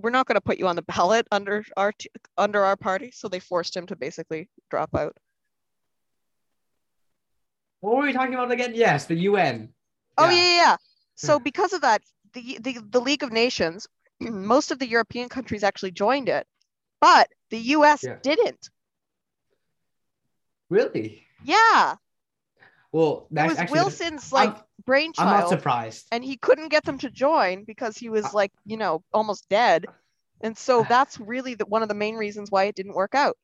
We're not going to put you on the ballot under our t- under our party." So they forced him to basically drop out. what were we talking about again yes the un Oh yeah, yeah. yeah. So Hmm. because of that, the, the the League of Nations, most of the European countries actually joined it, but the U.S. Yeah. didn't. really Yeah, well it was actually Wilson's like I'm, I'm brainchild, not surprised and he couldn't get them to join because he was like, you know, almost dead. And so that's really the, one of the main reasons why it didn't work out.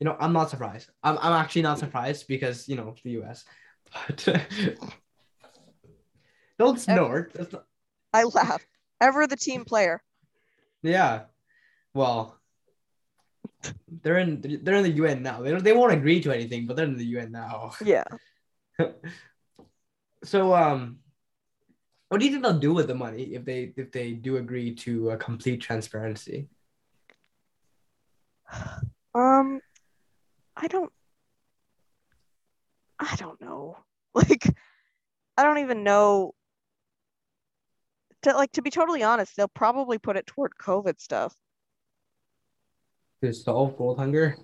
you know i'm not surprised i'm, I'm actually not surprised because you know the us but don't snort That's not- I laugh. Ever the team player. yeah well they're in they're in the un now they don't they won't agree to anything but they're in the un now Yeah. so um what do you think they'll do with the money if they if they do agree to a complete transparency Um, I don't. I don't know. Like, I don't even know. To like to be totally honest, they'll probably put it toward COVID stuff. to solve world hunger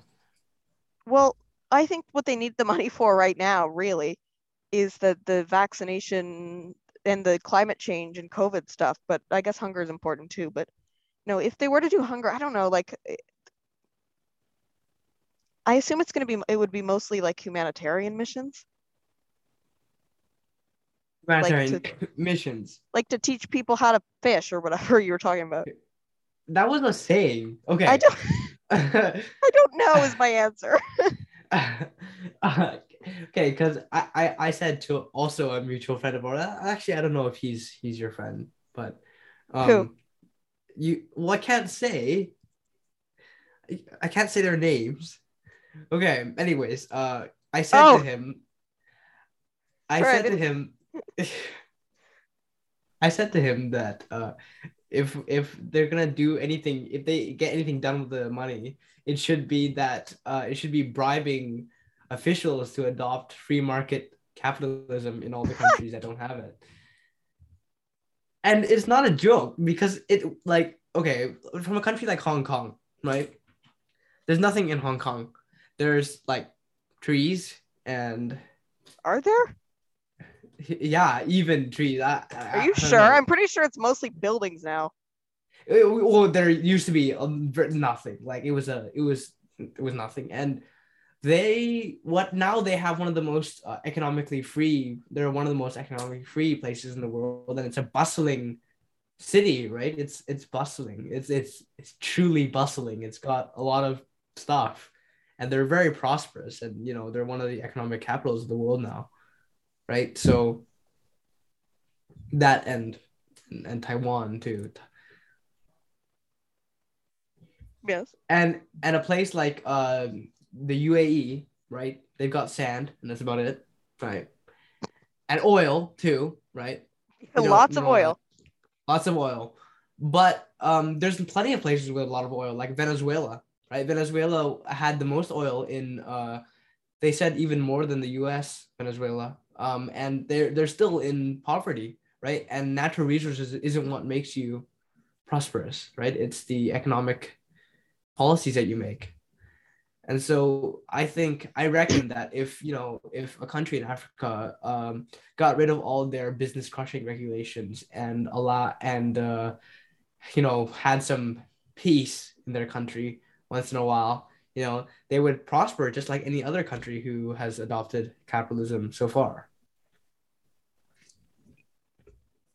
Well, I think what they need the money for right now, really, is that the vaccination and the climate change and COVID stuff. But I guess hunger is important too. But no, if they were to do hunger, I don't know. Like, eh, I assume it's going to be it would be mostly like humanitarian missions. humanitarian missions like to teach people how to fish or whatever you were talking about. that was a saying okay I don't I don't know is my answer. Uh, okay, because I, I I said to also a mutual friend of ours. Actually, I don't know if he's he's your friend, but um, Who? You well, I can't say. I can't say their names, Okay. Anyways, uh, I said Oh. to him, I said to him, I said to him that uh, if if they're gonna do anything, if they get anything done with the money, it should be that uh, it should be bribing officials to adopt free market capitalism in all the countries that don't have it. And it's not a joke because it like okay from a country like Hong Kong, right? There's nothing in Hong Kong. There's like trees and Are there? yeah, even trees. I, I, Are you sure? know. I'm pretty sure it's mostly buildings now. It- well, there used to be um, nothing. Like it was a, it was, it was nothing. And they, what now? They have one of the most uh, economically free. They're one of the most economically free places in the world, and it's a bustling city, right? It's it's bustling. It's it's it's truly bustling. It's got a lot of stuff, and they're very prosperous. And you know, they're one of the economic capitals of the world now, right? So that and and Taiwan too. Yes. and and a place like uh, the UAE, right? They've got sand, and that's about it, right? And oil too, right? Lots of oil. Lots of oil, but um, there's plenty of places with a lot of oil, like Venezuela, right? Venezuela had the most oil in uh, they said even more than the U.S. Venezuela, um, and they're they're still in poverty, right? And natural resources isn't what makes you prosperous, right? It's the economic policies that you make. And so I think I reckon that if you know if a country in Africa um, got rid of all their business crushing regulations and a lot and uh, you know had some peace in their country once in a while, you know they would prosper just like any other country who has adopted capitalism so far.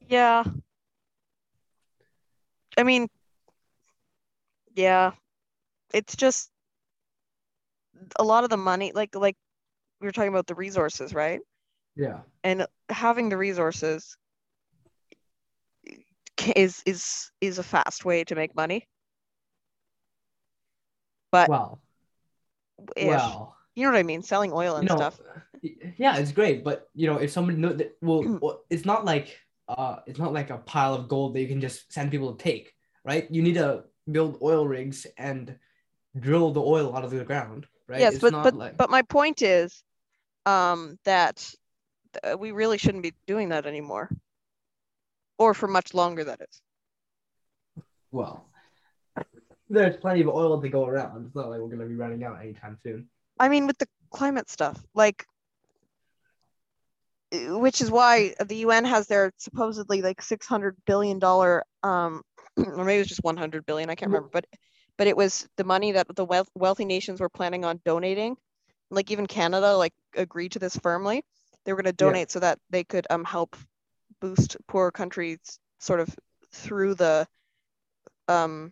Yeah. I mean, yeah. It's just a lot of the money, like like we were talking about the resources, right? Yeah. And having the resources is is is a fast way to make money. But Well. ish. Well. you know what I mean? Selling oil and you know, stuff. yeah, it's great, but you know, if somebody know that, well, well, it's not like uh, it's not like a pile of gold that you can just send people to take, right? You need to build oil rigs and drill the oil out of the ground, right? Yes, It's but but like but my point is, um, that uh, we really shouldn't be doing that anymore, or for much longer. That is. well, there's plenty of oil to go around. It's not like we're gonna be running out anytime soon. I mean, with the climate stuff, like, uh, which is why the UN has their supposedly like six hundred billion dollar, um, or maybe it's just one hundred billion. I can't remember, but but it was the money that the wealth, wealthy nations were planning on donating. Like even Canada, like agreed to this firmly. They were going to Yeah. donate so that they could um help boost poor countries sort of through the um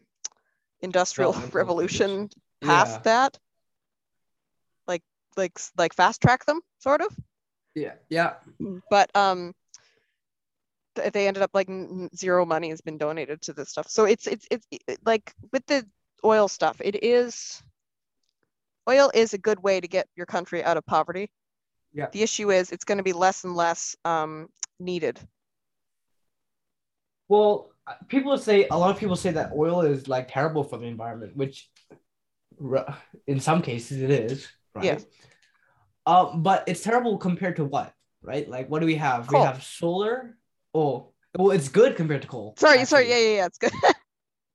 industrial revolution Yeah. past that like like like fast track them sort of Yeah, yeah, but um they ended up like zero money has been donated to this stuff so it's it's it's it- like with the oil stuff it is oil is a good way to get your country out of poverty Yeah. the issue is it's going to be less and less um needed Well, people say a lot of people say that oil is like terrible for the environment, which in some cases it is, right? Yes. Um, but it's terrible compared to what, right? Like, what do we have? Coal. We have solar. Oh, well, it's good compared to coal. sorry sorry yeah yeah yeah it's good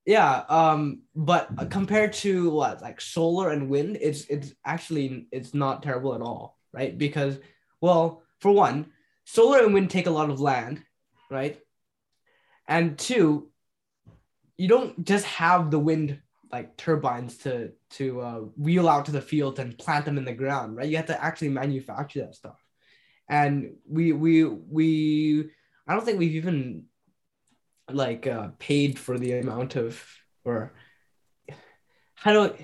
Yeah. Um, but compared to what, like solar and wind, it's it's actually it's not terrible at all, right? Because, well, for one, solar and wind take a lot of land, right? And two, you don't just have the wind like turbines to to uh, wheel out to the field and plant them in the ground, right? You have to actually manufacture that stuff, and we we we I don't think we've even like uh, paid for the amount of or how do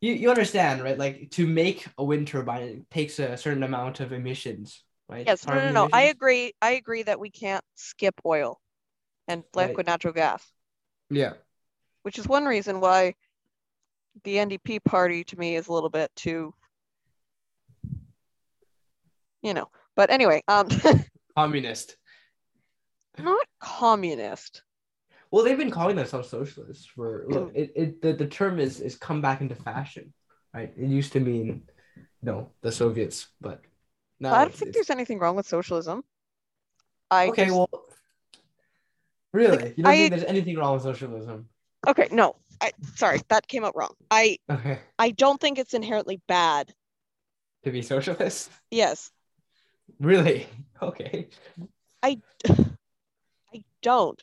you you understand right? Like to make a wind turbine it takes a certain amount of emissions, right? yes no no Carbon no i agree i agree that we can't skip oil and Right. liquid natural gas Yeah. which is one reason why the NDP party to me is a little bit too, you know. But anyway, um, Communist. Not communist. Well, they've been calling themselves socialists for look. Mm. It, it the, the term is is come back into fashion, right? It used to mean, you know, the Soviets, but now I don't think there's anything wrong with socialism. I okay. just- Well, really, Like, you don't I- think there's anything wrong with socialism? okay, no, I sorry that came out wrong. I Okay, I don't think it's inherently bad. to be socialist. Yes, Really? Okay. I don't.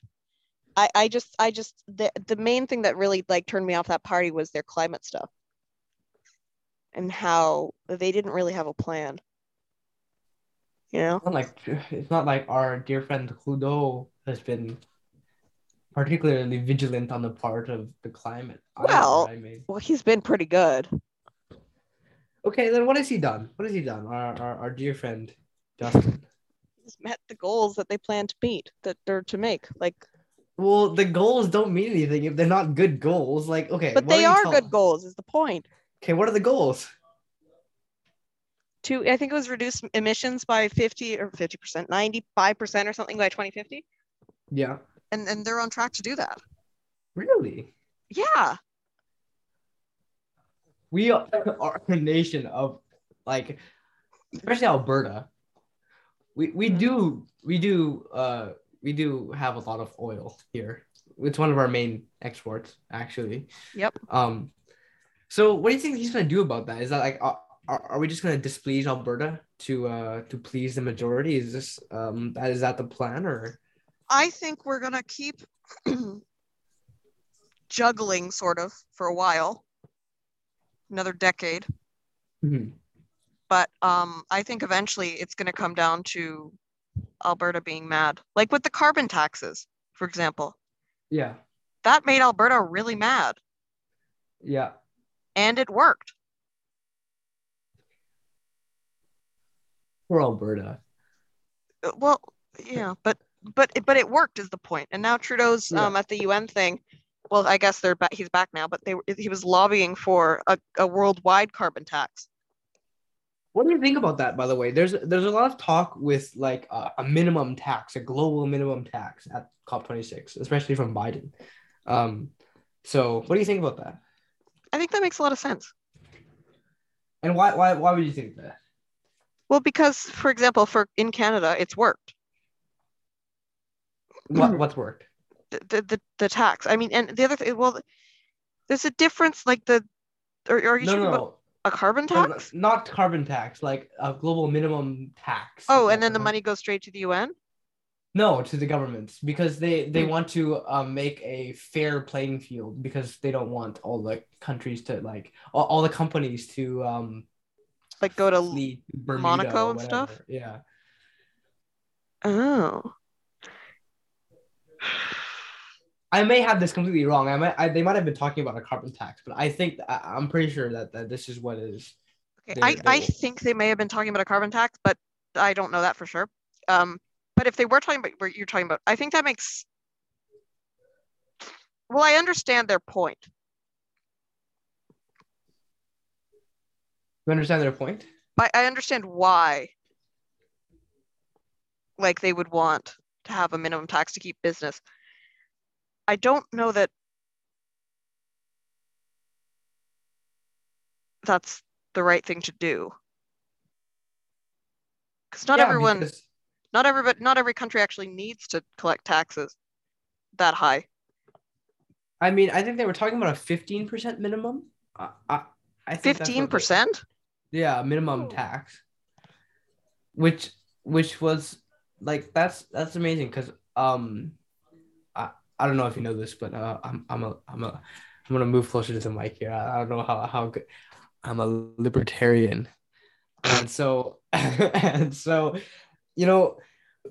I I just I just the the main thing that really like turned me off that party was their climate stuff and how they didn't really have a plan. You know? It's not like it's not like our dear friend Trudeau has been particularly vigilant on the part of the climate. Well- I mean, Well, he's been pretty good. okay, then what has he done? What has he done? Our our, our dear friend Justin. Met the goals that they plan to meet, that they're to make. Like, Well, the goals don't mean anything if they're not good goals. Like, okay, but they you are good goals, is the point. Okay, what are the goals? To I think it was reduce emissions by 50 or 50 percent, 95 percent or something by 2050. Yeah, And and they're on track to do that. really. Yeah. We are, are a nation of like, especially Alberta. We we Mm-hmm. do we do uh we do have a lot of oil here. It's one of our main exports, actually. Yep. Um, so what do you think he's gonna do about that? Is that like are, are, we just gonna displease Alberta to uh to please the majority? Is this um that is that the plan or I think we're gonna keep juggling sort of for a while, another decade. Mhm. But um, I think eventually it's gonna come down to Alberta being mad, like with the carbon taxes, for example. yeah That made Alberta really mad, yeah and it worked. for Alberta. Uh, Well, yeah, but but it- but it worked is the point. And now Trudeau's Yeah. um at the UN thing. Well, I guess they're back. He's back now, but they he was lobbying for a, a worldwide carbon tax. What do you think about that, by the way? There's there's a lot of talk with like a, a minimum tax, a global minimum tax at COP26, especially from Biden. Um, so what do you think about that? I think that makes a lot of sense. And why why why would you think that? Well, because for example, for in Canada, it's worked. What what's worked? The the, the, the tax. I mean, and the other thing. Well, there's a difference. Like the, or, are you No, talking no, about no, a carbon tax? not carbon tax, like a global minimum tax. Oh, and then the Uh, money goes straight to the UN. No, to the governments because they they Hmm. want to um, make a fair playing field because they don't want all the countries to like all, all the companies to um Like go to. Monaco and stuff? Yeah. Oh. I may have this completely wrong. I might I, they might have been talking about a carbon tax, but I think I, I'm pretty sure that, that this is what is. Okay, I, I think they may have been talking about a carbon tax, but I don't know that for sure. Um, but if they were talking about what you're talking about, I think that makes. Well, I understand their point. You understand their point? I, I understand why. Like they would want to have a minimum tax to keep business. I don't know that. That's the right thing to do. Because not Yeah, everyone. because- not everybody not every country actually needs to collect taxes that high I mean, I think they were talking about a fifteen percent minimum. I, I, I think they- 15% Yeah, minimum Oh. tax. Which which was like that's that's amazing because um I, don't know if you know this, but uh I'm I'm a I'm a I'm gonna move closer to the mic here. I, I don't know how how good I'm a libertarian. And so and so you know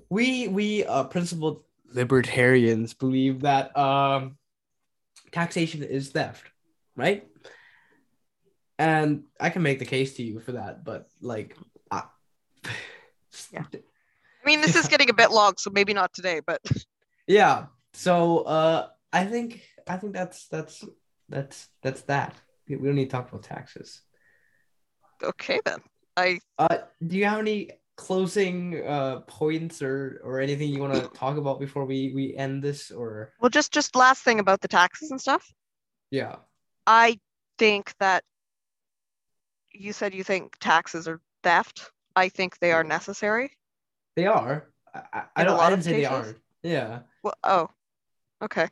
we we uh principled libertarians believe that um taxation is theft, right? And I can make the case to you for that, but like, I... Yeah. i mean this is getting a bit long so maybe not today but yeah. So uh, I think I think that's that's that's that's that. we don't need to talk about taxes. Okay then. I Uh, do you have any closing uh points or or anything you want to talk about before we we end this or well just just last thing about the taxes and stuff. yeah I think that you said you think taxes are theft. I think they are necessary. they are i, I- I In a don't lot i of didn't say they aren't yeah Well, oh, okay.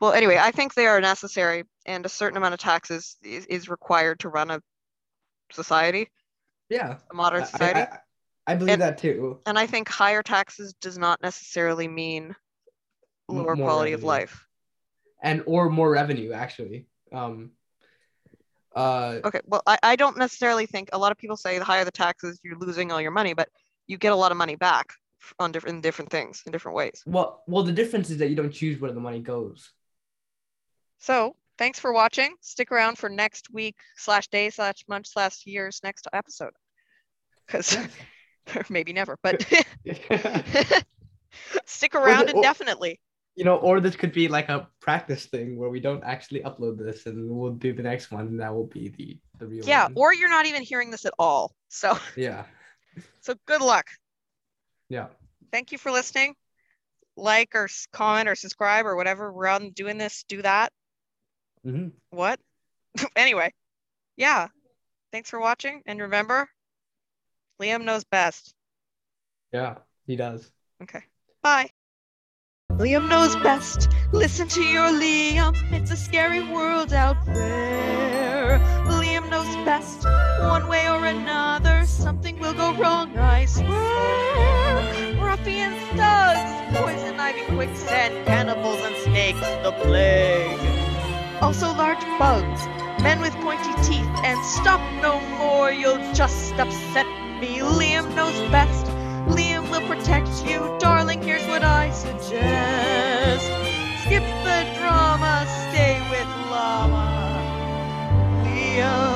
Well, anyway, I think they are necessary, and a certain amount of taxes is, is required to run a society, yeah a modern society. I, I, I believe And- that too and I think higher taxes does not necessarily mean lower more quality of life. and or more revenue actually um uh Okay, well, I, I don't necessarily think a lot of people say the higher the taxes, you're losing all your money, but you get a lot of money back on different in different things in different ways. well well the difference is that you don't choose where the money goes So thanks for watching. Stick around for next week slash day slash month slash year's next episode. Because maybe never, but stick around or- indefinitely. you know, or this could be like a practice thing where we don't actually upload this and we'll do the next one and that will be the the real Yeah, one. or you're not even hearing this at all. So yeah so good luck. Yeah Thank you for listening. Like or comment or subscribe or whatever. We're on doing this, do that. hmm What? anyway, yeah. Thanks for watching. And remember, Liam knows best. yeah he does Okay. Bye. Liam knows best. Listen to your Liam. It's a scary world out there. Liam knows best. One way or another, something will go wrong, I swear. Ruffians, thugs, poison ivy, quicksand, cannibals, and snakes, the plague. Also large bugs, men with pointy teeth, and stop no more, you'll just upset me. Liam knows best. Liam will protect you. Darling, here's what I suggest. Skip the drama, stay with Llama. Liam.